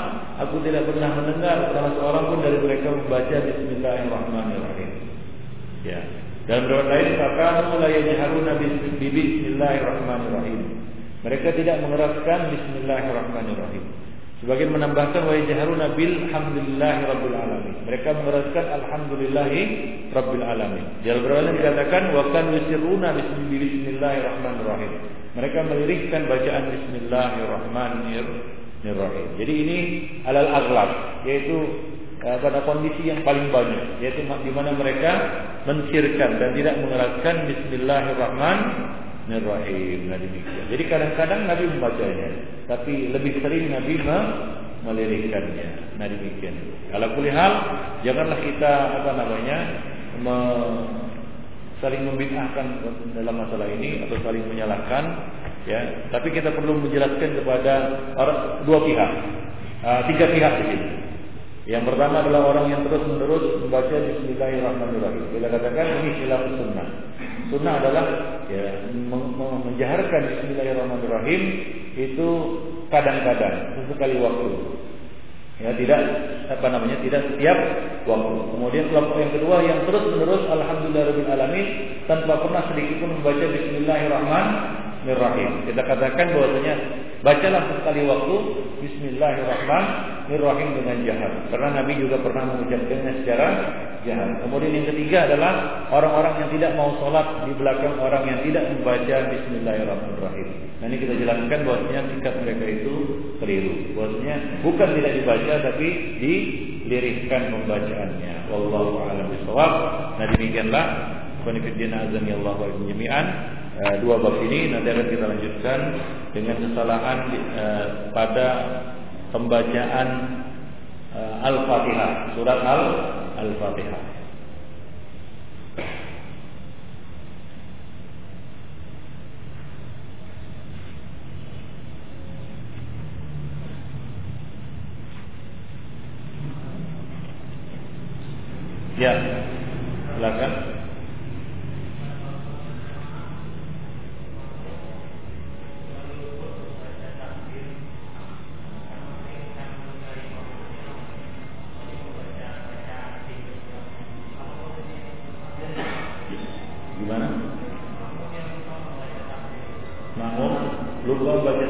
Aku tidak pernah mendengar salah seorang pun dari mereka membaca bismillahirrahmanirrahim. Ya. Dan beberapa lain kata mulai yajharuna bismillahirrahmanirrahim. Mereka tidak mengeraskan bismillahirrahmanirrahim. Sebagian menambahkan wa yajharuna bil hamdulillahi rabbil alamin. Mereka mengeraskan alhamdulillahi rabbil alamin. Di Al-Qur'an dikatakan wa kan yusirruna bismillahirrahmanirrahim. Mereka melirikkan bacaan bismillahirrahmanirrahim. Jadi ini alal aghlab yaitu eh, pada kondisi yang paling banyak yaitu di mana mereka mensirkan dan tidak mengeraskan bismillahirrahmanirrahim. Nah demikian. Jadi kadang-kadang Nabi membacanya, tapi lebih sering Nabi melirikkannya. Nah demikian. Kalau kulihal, janganlah kita apa namanya me, saling membid'ahkan dalam masalah ini atau saling menyalahkan. Ya, tapi kita perlu menjelaskan kepada dua pihak, uh, tiga pihak di. Yang pertama adalah orang yang terus menerus membaca Bismillahirrahmanirrahim. Kita katakan ini khilaf sunnah. Sunnah adalah ya, menjaharkan Bismillahirrahmanirrahim itu kadang-kadang sesekali waktu. Ya tidak apa namanya tidak setiap waktu. Kemudian kelompok yang kedua yang terus menerus Alhamdulillahirobbilalamin alamin tanpa pernah sedikit pun membaca Bismillahirrahmanirrahim. Kita katakan bahwasanya bacalah sekali waktu Bismillahirrahmanirrahim dengan jahat. Karena Nabi juga pernah mengucapkannya secara jahat. Kemudian yang ketiga adalah orang-orang yang tidak mau sholat di belakang orang yang tidak membaca Bismillahirrahmanirrahim. Nah ini kita jelaskan bahwasanya sikap mereka itu keliru. Bahwasanya bukan tidak dibaca tapi dilirihkan pembacaannya. Wallahu a'lam bishawab. Nah demikianlah Qanifiddin azani Allah wa jami'an eh, dua bab ini nanti akan kita lanjutkan dengan kesalahan uh, pada pembacaan uh, Al-Fatihah, surat Al Al-Fatihah. Ya, silakan.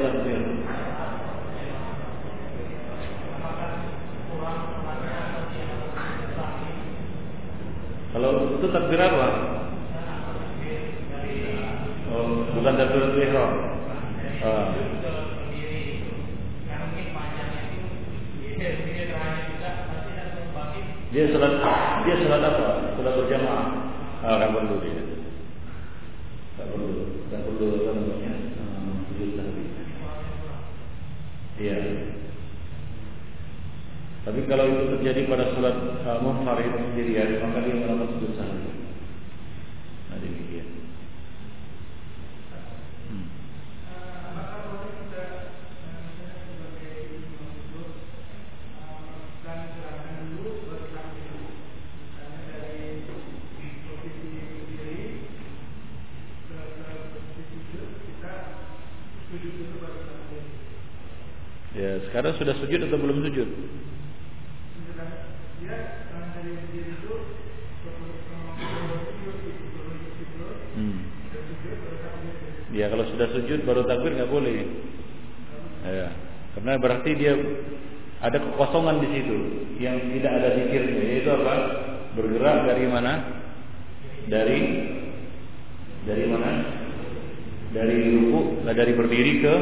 takbir. Kalau itu takbir oh, ah. apa? Bukan takbir itu ya. Dia salat dia salat apa? Salat berjamaah. Ah, kan perlu dia. Tak perlu, tak perlu kan apa namanya? Iya. Tapi kalau itu terjadi pada sholat uh, sendirian, ya, maka dia melakukan dosa. Sekarang sudah sujud atau belum sujud? Hmm. Ya kalau sudah sujud baru takbir nggak boleh. Ya, karena berarti dia ada kekosongan di situ yang tidak ada zikirnya. Yaitu apa? Bergerak dari mana? Dari dari mana? Dari ruku, dari berdiri ke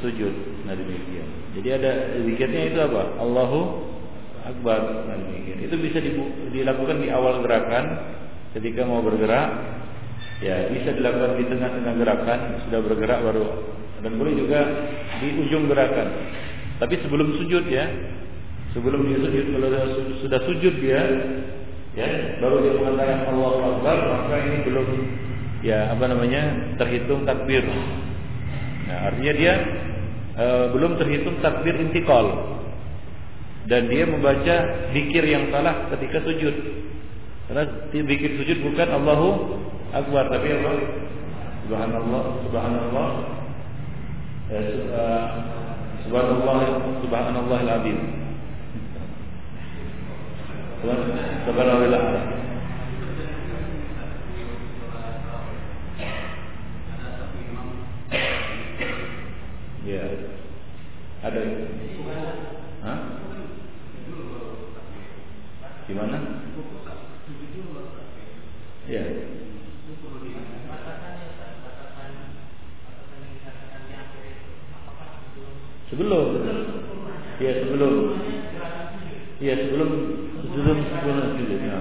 sujud. Nah demikian. Jadi ada zikirnya itu apa? Allahu Akbar. Nah, itu bisa dilakukan di awal gerakan ketika mau bergerak. Ya, bisa dilakukan di tengah-tengah gerakan sudah bergerak baru dan boleh juga di ujung gerakan. Tapi sebelum sujud ya, sebelum dia sujud kalau sudah sujud dia ya baru dia mengatakan Allahu Akbar maka ini belum ya apa namanya terhitung takbir. Nah, artinya dia e, belum terhitung takbir intikal. Dan dia membaca zikir yang salah ketika sujud. Karena zikir sujud bukan Allahu Akbar tapi apa? Subhanallah Subhanallah. Ya, uh, Subhanallah Subhanallah al-Azim Subhanallah Ada. Hah? Gimana? Ya. Sebelum. Ya sebelum. Ya sebelum sebelum sebelum sujud. Ya.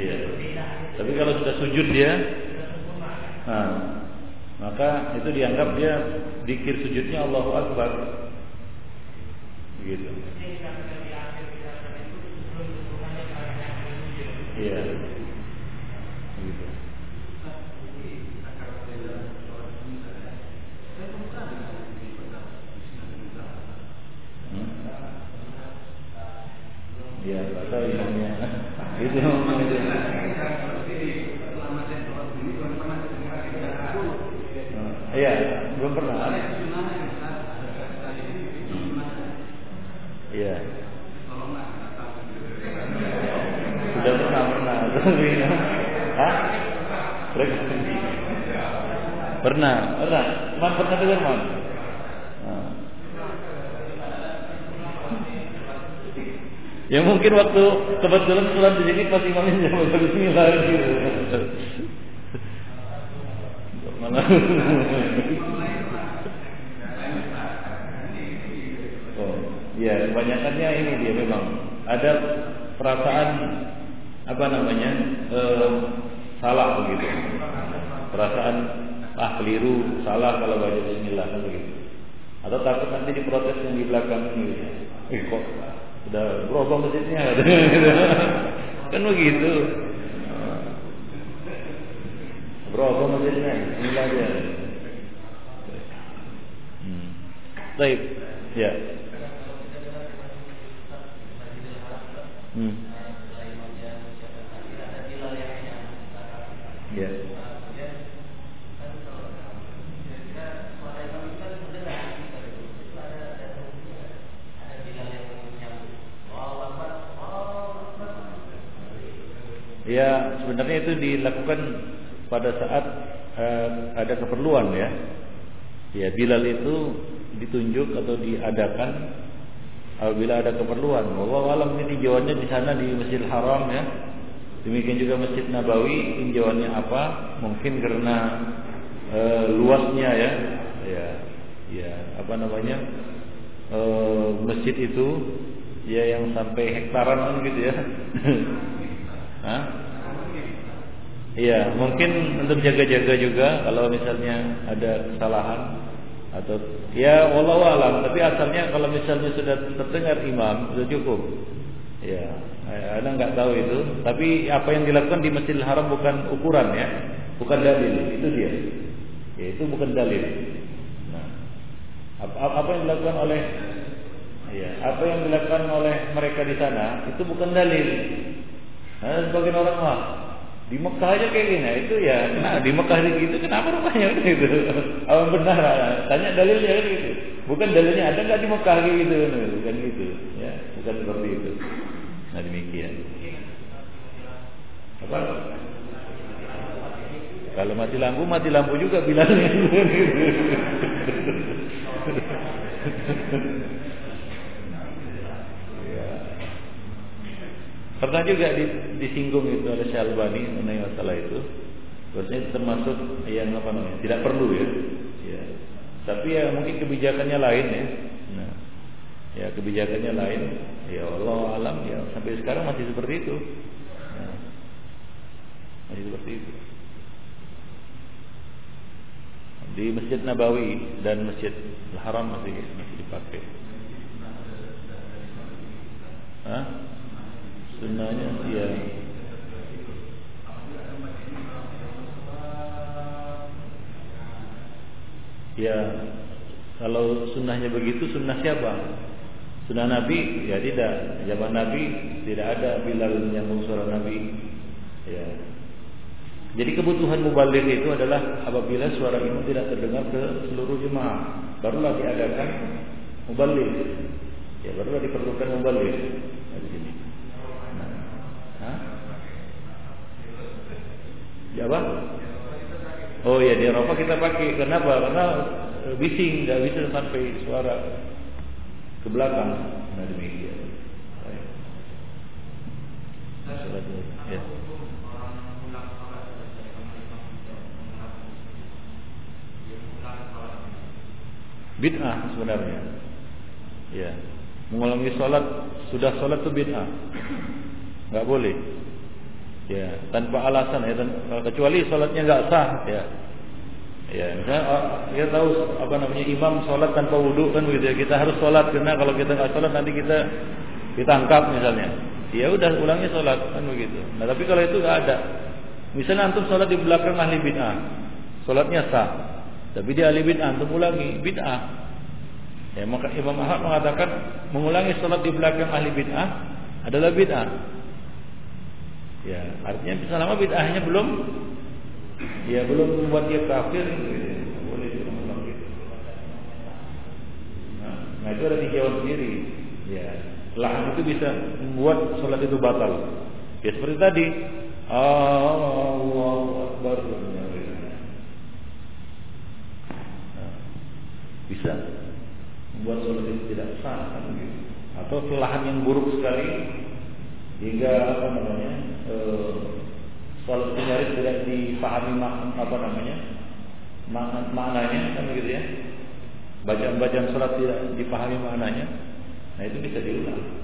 Iya. Tapi kalau sudah sujud dia Nah, maka itu dianggap dia dikir sujudnya Allahu Akbar. Begitu. Iya. Begitu. Gitu. Iya, belum pernah. Iya. Sudah pernah pernah. Hah? Pernah, pernah. Man pernah dengar man? Nah. Ya mungkin waktu kebetulan sholat di sini pas imamnya jangan Bismillah gitu. Oh, ya kebanyakannya ini dia memang ada perasaan apa namanya eh, salah begitu. Perasaan ah keliru, salah kalau baca Bismillah begitu. Atau takut nanti diprotes yang di belakang gitu. Eh kok udah berubah masjidnya kan begitu. Berapa masjidnya? Bismillah aja. Hmm. Baik, ya. Hmm. Ya. Ya, sebenarnya itu dilakukan pada saat uh, ada keperluan ya. Ya, Bilal itu ditunjuk atau diadakan apabila ada keperluan. Wallahu alam ini tinjauannya di sana di Masjidil Haram ya. Demikian juga Masjid Nabawi tinjauannya apa? Mungkin karena uh, luasnya ya. Ya, ya apa namanya? Uh, masjid itu ya yang sampai hektaran gitu ya. (laughs) Hah? Iya, mungkin untuk jaga-jaga juga kalau misalnya ada kesalahan atau ya wallahu alam, tapi asalnya kalau misalnya sudah terdengar imam sudah cukup. Ya, ada nggak tahu itu, tapi apa yang dilakukan di Masjidil Haram bukan ukuran ya, bukan dalil, itu dia. Ya, itu bukan dalil. Nah, apa, apa yang dilakukan oleh ya, apa yang dilakukan oleh mereka di sana itu bukan dalil. Nah, sebagian orang mah di Mekah aja kayak gini, itu ya, nah di Mekah gitu, kenapa rupanya (laughs) gitu? Apa benar? Tanya dalilnya kan gitu. Bukan dalilnya ada nggak di Mekah gitu, bukan gitu, ya, bukan seperti itu. Nah demikian. Apa? Kalau mati lampu, mati lampu juga bilangnya. (laughs) Pernah juga disinggung itu oleh Syalbani mengenai masalah itu. Bahwasanya termasuk yang apa namanya tidak perlu ya. ya. Tapi ya mungkin kebijakannya lain ya. Nah, ya kebijakannya lain. Ya Allah alam ya sampai sekarang masih seperti itu. Nah, masih seperti itu. Di Masjid Nabawi dan Masjid Al-Haram masih masih dipakai. Hah? Sunnahnya ya. Ya kalau sunnahnya begitu sunnah siapa? Sunnah Nabi? Ya tidak. Zaman Nabi? Tidak ada Bilal menyambung suara Nabi. Ya. Jadi kebutuhan mubalik itu adalah apabila suara imam tidak terdengar ke seluruh jemaah. Barulah diadakan mubalik. Ya barulah diperlukan mubalik Apa? Oh ya di Eropa kita pakai. Kenapa? Karena bising, nggak bisa sampai suara ke belakang. Nah demikian. Ya. Bid'ah sebenarnya. Ya. Mengulangi sholat sudah sholat itu bid'ah. Nggak boleh ya tanpa alasan ya kecuali sholatnya nggak sah ya. Ya misalnya oh, kita tahu apa namanya imam sholat tanpa wudhu kan begitu ya. Kita harus sholat karena kalau kita nggak sholat nanti kita ditangkap misalnya. Ya udah ulangi sholat kan begitu. Nah tapi kalau itu nggak ada. Misalnya antum sholat di belakang ahli bid'ah sholatnya sah. Tapi dia ahli bid'ah antum ulangi bid'ah. Ya maka Imam Ahmad mengatakan mengulangi sholat di belakang ahli bid'ah adalah bid'ah Ya, artinya selama bid'ahnya belum ya belum membuat dia kafir ya. Boleh. Nah, nah itu ada tinjauan sendiri. Ya, lahan itu bisa membuat sholat itu batal. Ya seperti tadi. Allah Akbar. Nah, bisa membuat sholat itu tidak sah kan gitu. Atau lahan yang buruk sekali hingga apa namanya e, sholat nyaris tidak dipahami apa namanya makna, maknanya kan begitu ya. Bacaan-bacaan sholat tidak dipahami maknanya nah itu bisa diulang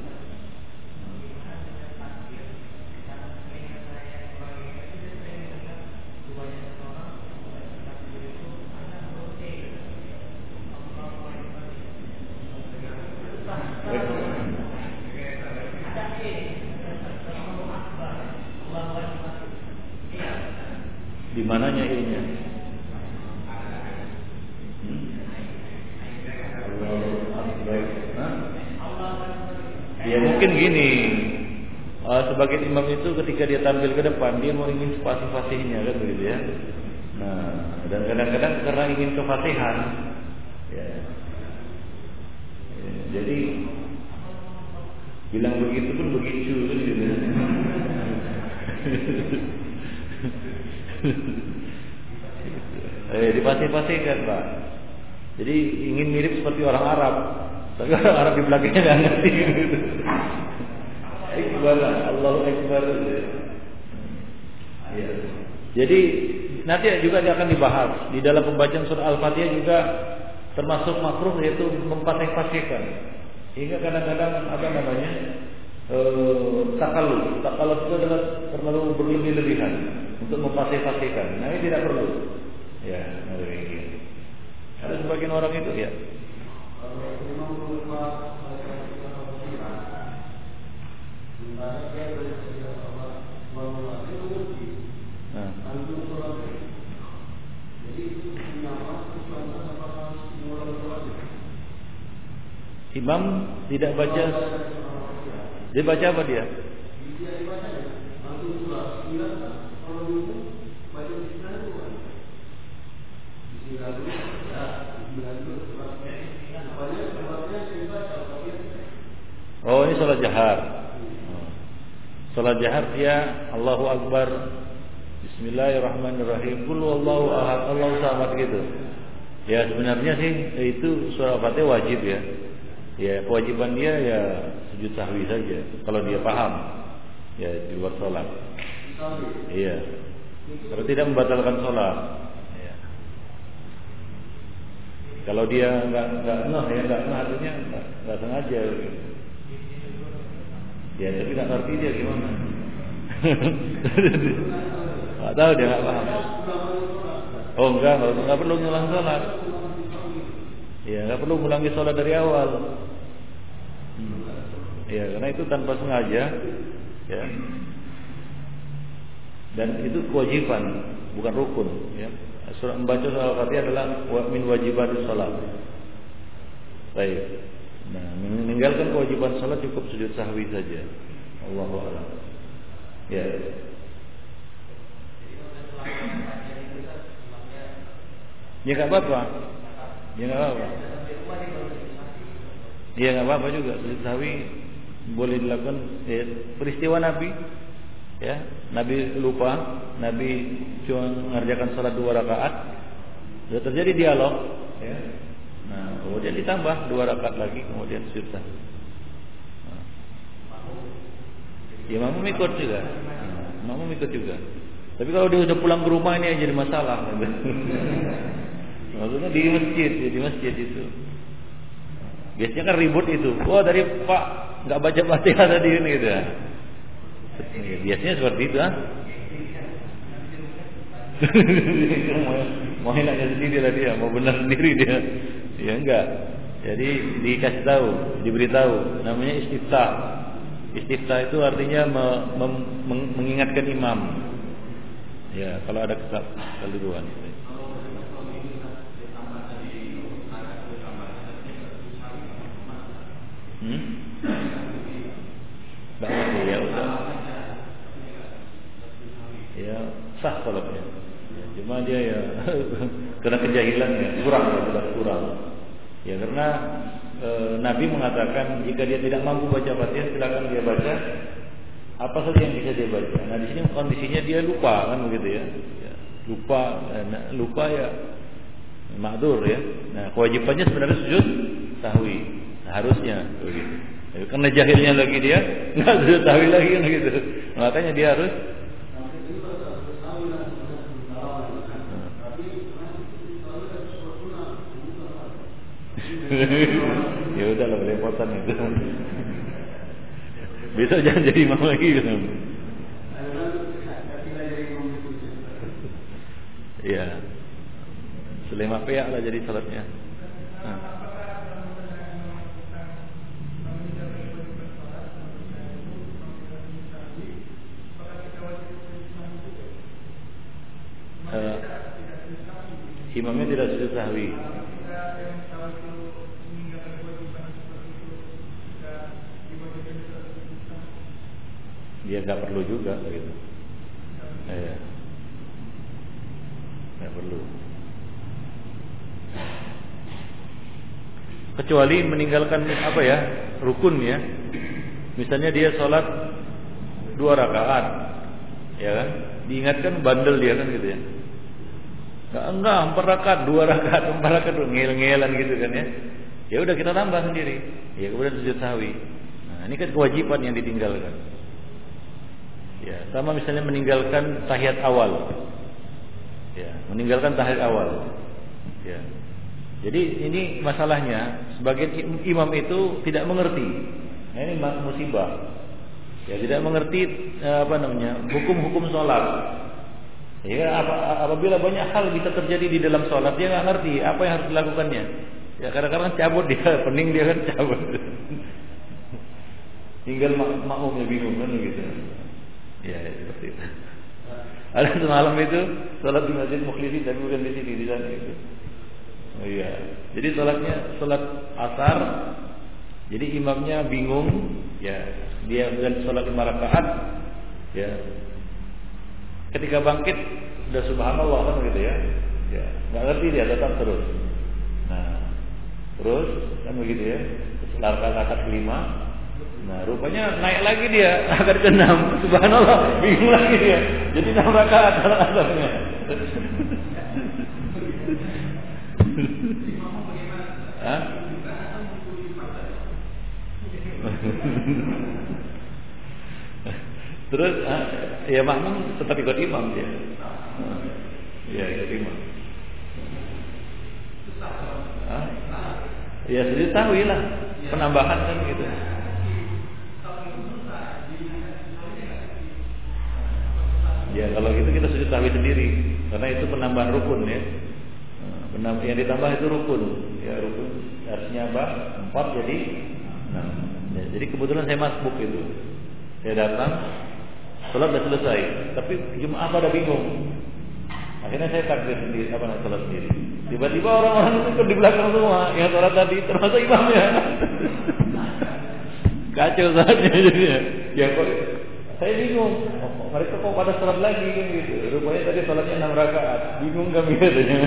mananya ininya? Hmm? Ya mungkin gini, uh, sebagai imam itu ketika dia tampil ke depan dia mau ingin fasih-fasihnya kan begitu ya. Nah, dan kadang-kadang karena ingin kefasihan, ya. ya. Jadi bilang begitu pun begitu kan gitu. (laughs) eh, dipasih-pasihkan pak. Jadi ingin mirip seperti orang Arab, tapi orang Arab di belakangnya nggak ngerti. Gitu. Allahu Akbar. Ya. Jadi nanti juga dia akan dibahas di dalam pembacaan surah Al-Fatihah juga termasuk makruh yaitu mempasih-pasihkan. Hingga kadang-kadang apa namanya? Eh, takalu. Takalu itu adalah terlalu berlebih-lebihan untuk mempasih-pasihkan. Nah, ini tidak perlu. Ya, demikian. Ada sebagian orang itu ya. Imam tidak baca Dia baca apa dia? Oh ini sholat jahar. Sholat jahar dia Allahu Akbar. Bismillahirrahmanirrahim. Kul Allahu ahad. Allahu samad gitu. Ya sebenarnya sih itu surah Fatihah wajib ya. Ya kewajiban dia ya sujud sahwi saja kalau dia paham. Ya di luar sholat. Iya. Kalau tidak membatalkan sholat. Ya. Kalau dia nggak nggak noh ya nggak noh artinya nggak sengaja. Gitu. Ya tapi nggak ngerti dia gimana. (laughs) Nggak tahu dia nggak paham. Oh enggak, enggak, enggak perlu ngulang sholat. Ya nggak perlu ngulangi sholat dari awal. Hmm. Ya karena itu tanpa sengaja, ya. Dan itu kewajiban, bukan rukun. Ya. Surah membaca surah Al-Fatihah adalah min wajibat sholat. Baik. Nah, meninggalkan kewajiban salat cukup sujud sahwi saja. Allahu a'lam. Ya. Ya enggak apa-apa. Ya enggak apa-apa. Ya enggak apa-apa juga sujud sahwi boleh dilakukan ya, peristiwa Nabi ya Nabi lupa Nabi cuma mengerjakan salat dua rakaat sudah terjadi dialog ya Nah, kemudian ditambah dua rakaat lagi, kemudian sujud. Nah. Ya makmum ikut juga. Nah, makmum juga. Tapi kalau dia sudah pulang ke rumah ini jadi masalah. (laughs) Maksudnya di masjid, ya, di masjid itu. Biasanya kan ribut itu. Oh dari Pak nggak baca fatihah tadi ini gitu ya. Biasanya seperti itu ah. mau enaknya sendiri lah dia, mau benar sendiri dia. Ya enggak. Jadi dikasih tahu, diberitahu. Namanya istiftah. Istiftah itu artinya me, me, meng, mengingatkan imam. Ya, kalau ada kekeliruan. Hmm? Enggak ya udah. Sah salatnya. Cuma dia ya (laughs) karena kejahilan ya kurang ya kurang. Ya karena e, Nabi mengatakan jika dia tidak mampu baca Fatihah silakan dia baca apa saja yang bisa dia baca. Nah di sini kondisinya dia lupa kan begitu ya. ya lupa nah, lupa ya makdur ya. Nah kewajibannya sebenarnya sujud sahwi. Nah, harusnya begitu. Karena jahilnya lagi dia (laughs) nggak sujud sahwi lagi kan gitu. Makanya dia harus ya udah lah belepotan itu. Besok jangan jadi imam lagi gitu. Iya. Selema peak lah jadi salatnya. Nah. Uh, imamnya tidak sujud sahwi. Dia nggak perlu juga gitu. Ya nggak perlu. Kecuali meninggalkan apa ya rukun ya. Misalnya dia sholat dua rakaat ya kan? Diingatkan bandel dia kan gitu ya. Enggak enggak empat rakaat dua rakaat (laughs) empat rakaat ngel-ngelan gitu kan ya. Ya udah kita tambah sendiri. Ya kemudian sujud sahwi. Nah ini kan kewajiban yang ditinggalkan Ya, sama misalnya meninggalkan tahiyat awal. Ya, meninggalkan tahiyat awal. Ya. Jadi ini masalahnya sebagian imam itu tidak mengerti. Nah, ini musibah. Ya, tidak mengerti eh, apa namanya? hukum-hukum sholat. Ya, apabila banyak hal bisa terjadi di dalam sholat, dia nggak ngerti apa yang harus dilakukannya. Ya kadang-kadang cabut dia, (laughs) pening dia kan cabut. Tinggal mak makmumnya bingung kan gitu. Ya, ya seperti itu. Ada semalam itu sholat di masjid Mukhlisi tapi bukan di sini di sana itu. Oh iya. Jadi sholatnya sholat asar. Jadi imamnya bingung, ya dia bukan sholat lima rakaat, ya. Ketika bangkit sudah subhanallah kan gitu ya. Ya, nggak ngerti dia tetap terus. Nah, terus kan begitu ya. Setelah rakaat kelima, Nah rupanya naik lagi dia (laughs) agar ke enam. Subhanallah bingung lagi dia. Jadi enam rakaat (laughs) asarnya. Hah? (laughs) Terus ah, ya makmum tetap ikut imam dia. Ya ikut imam. Ya sudah tahu lah penambahan kan gitu. Ya kalau gitu kita sujud sahwi sendiri karena itu penambahan rukun ya. Penambah, yang ditambah itu rukun. Ya rukun artinya apa? Empat jadi enam. Ya, jadi kebetulan saya masbuk itu. Saya datang, sholat sudah selesai, tapi jemaah pada bingung. Akhirnya saya takbir sendiri, apa namanya sholat sendiri. Tiba-tiba orang-orang itu di belakang semua yang sholat tadi, termasuk imamnya. (laughs) Kacau saatnya jadinya. Ya kok saya bingung. Oh, mereka kok pada sholat lagi kan gitu. Rupanya tadi sholatnya enam rakaat. Bingung kami katanya.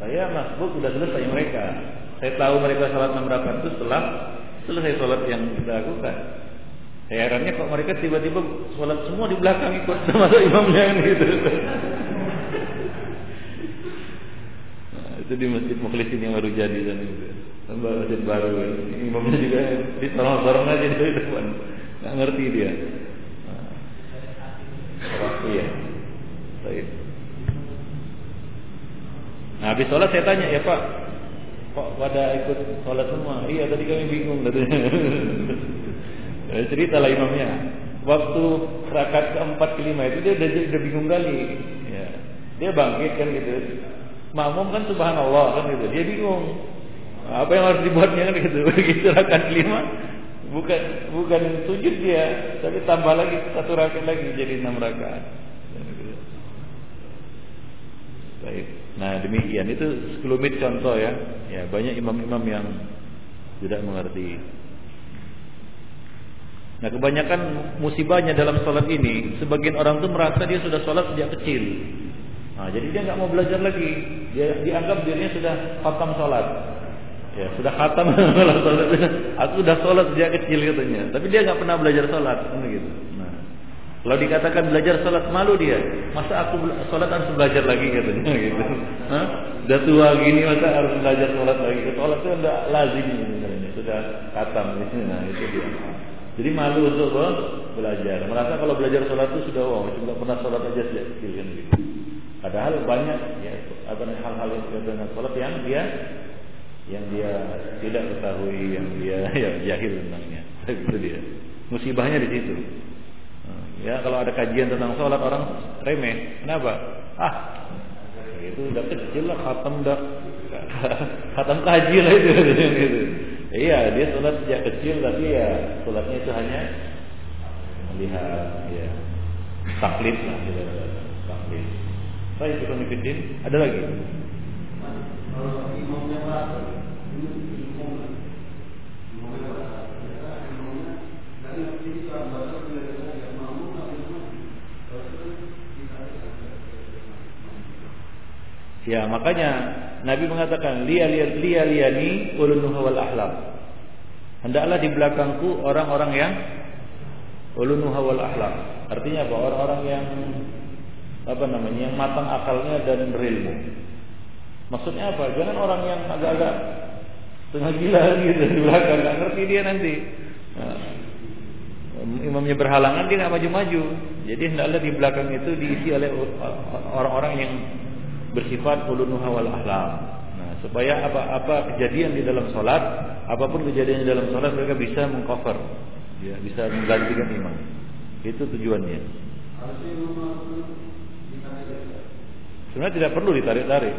Saya masbuk sudah selesai mereka. Saya tahu mereka sholat enam rakaat itu setelah selesai sholat yang kita lakukan. Saya herannya kok mereka tiba-tiba sholat semua di belakang ikut termasuk imamnya kan gitu. Itu di masjid Mukhlisin yang baru jadi dan itu. Tambah masjid baru. Imamnya juga di sorong-sorong aja di depan. Nggak ngerti dia. Nah, iya. Baik. Nah, habis sholat saya tanya, ya Pak, kok pada ikut sholat semua? Iya, tadi kami bingung katanya. (laughs) cerita lah imamnya. Waktu rakaat keempat kelima itu dia udah, udah bingung kali. Ya. Dia bangkit kan gitu makmum kan subhanallah kan gitu. Dia bingung. Apa yang harus dibuatnya kan gitu. Begitu (laughs) rakaat lima. Bukan bukan sujud dia tapi tambah lagi satu rakaat lagi jadi enam rakaat. Baik. Nah demikian. Itu sekelumit contoh ya. Ya banyak imam-imam yang tidak mengerti. Nah kebanyakan musibahnya dalam sholat ini Sebagian orang tuh merasa dia sudah sholat sejak kecil nah, Jadi dia nggak mau belajar lagi. Dia dianggap dirinya sudah khatam sholat. Ya sudah khatam (laughs) Aku sudah sholat sejak kecil katanya. Tapi dia nggak pernah belajar sholat kan gitu. Nah, kalau dikatakan belajar sholat malu dia. Masa aku sholat harus belajar lagi katanya gitu. Hah? Udah tua gini masa harus belajar sholat lagi? Sholat itu udah lazim ini Sudah khatam (laughs) Nah itu dia. Jadi malu untuk belajar. Merasa kalau belajar sholat itu sudah wow, cuma pernah sholat aja sejak kecil kan gitu. Padahal banyak ya hal-hal yang sholat yang dia yang dia tidak ketahui, yang dia (laughs) ya jahil tentangnya. Itu dia. Musibahnya di situ. Ya kalau ada kajian tentang sholat orang remeh. Kenapa? Ah, itu udah kecil lah, khatam udah (laughs) khatam kaji lah itu. (laughs) Iya, dia sholat sejak kecil tapi ya sholatnya itu hanya melihat ya taklid lah gitu. Taklid. Saya itu konfidin. Ada lagi? Ya makanya Nabi mengatakan liya liya liya liyani wal ahlam. Hendaklah di belakangku orang-orang yang ulunuha wal ahlam. Artinya apa? Orang-orang yang apa namanya? yang matang akalnya dan berilmu. Maksudnya apa? Jangan orang yang agak-agak tengah gila gitu di belakang, nggak ngerti dia nanti. Nah, imamnya berhalangan dia nggak maju-maju. Jadi hendaklah di belakang itu diisi oleh orang-orang yang bersifat ulunuha wal ahlam. Nah, supaya apa-apa kejadian di dalam sholat, apa pun kejadian di dalam sholat mereka bisa mengcover, ya, bisa menggantikan imam. Itu tujuannya. Sebenarnya tidak perlu ditarik-tarik.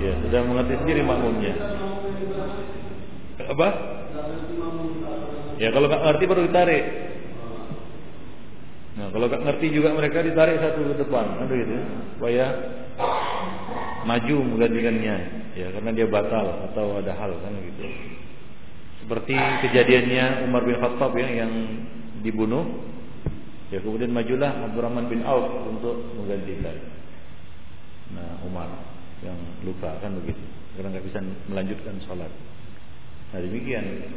Ya, sudah mengerti sendiri makmumnya. Apa? Ya kalau nggak ngerti baru ditarik. Nah, kalau nggak ngerti juga mereka ditarik satu ke depan, ada gitu, supaya maju menggantikannya ya karena dia batal atau ada hal kan gitu seperti kejadiannya Umar bin Khattab ya yang dibunuh ya kemudian majulah Abdurrahman bin Auf untuk menggantikan nah Umar yang luka kan begitu karena nggak bisa melanjutkan sholat nah demikian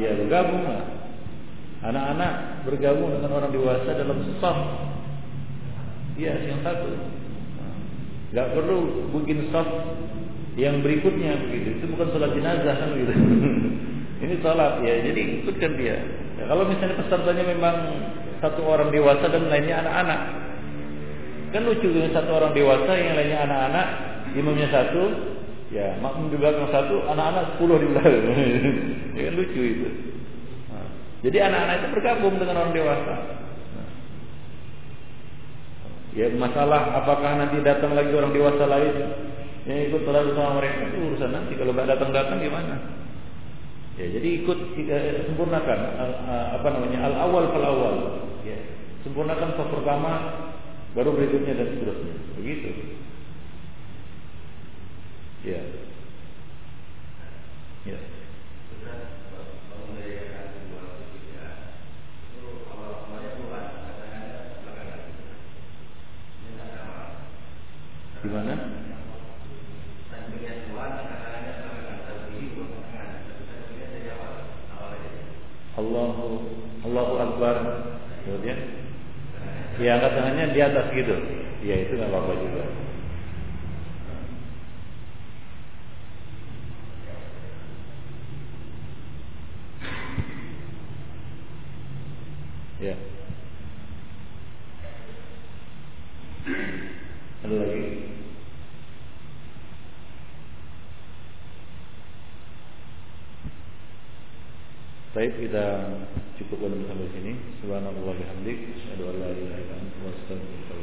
Ya bergabung. Anak-anak bergabung dengan orang dewasa dalam saf. Iya, yang satu. Gak perlu bikin saf yang berikutnya begitu. Itu bukan sholat jenazah kan gitu. (laughs) Ini sholat ya. Jadi ikutkan dia. Ya, kalau misalnya pesertanya memang satu orang dewasa dan lainnya anak-anak, kan lucu dengan satu orang dewasa yang lainnya anak-anak, imamnya satu, Ya, makmum di belakang satu, anak-anak sepuluh di belakang. (laughs) ya kan lucu itu. Nah, jadi anak-anak itu bergabung dengan orang dewasa. Ya masalah apakah nanti datang lagi orang dewasa lain yang ikut sholat sama mereka itu urusan nanti. Kalau nggak datang-datang gimana? Ya, jadi ikut eh, sempurnakan apa namanya al awal fal awal. Ya, sempurnakan saf pertama, baru berikutnya dan seterusnya. Begitu. Ya. Ya. Di mana? Allahu Allahu Akbar. Kemudian ya angkat tangannya di atas gitu. Ya itu nggak apa-apa juga. Ya. Ada lagi? Baik kita cukupkan sampai sini. Subhanallah bihamdik. Asyhadu an.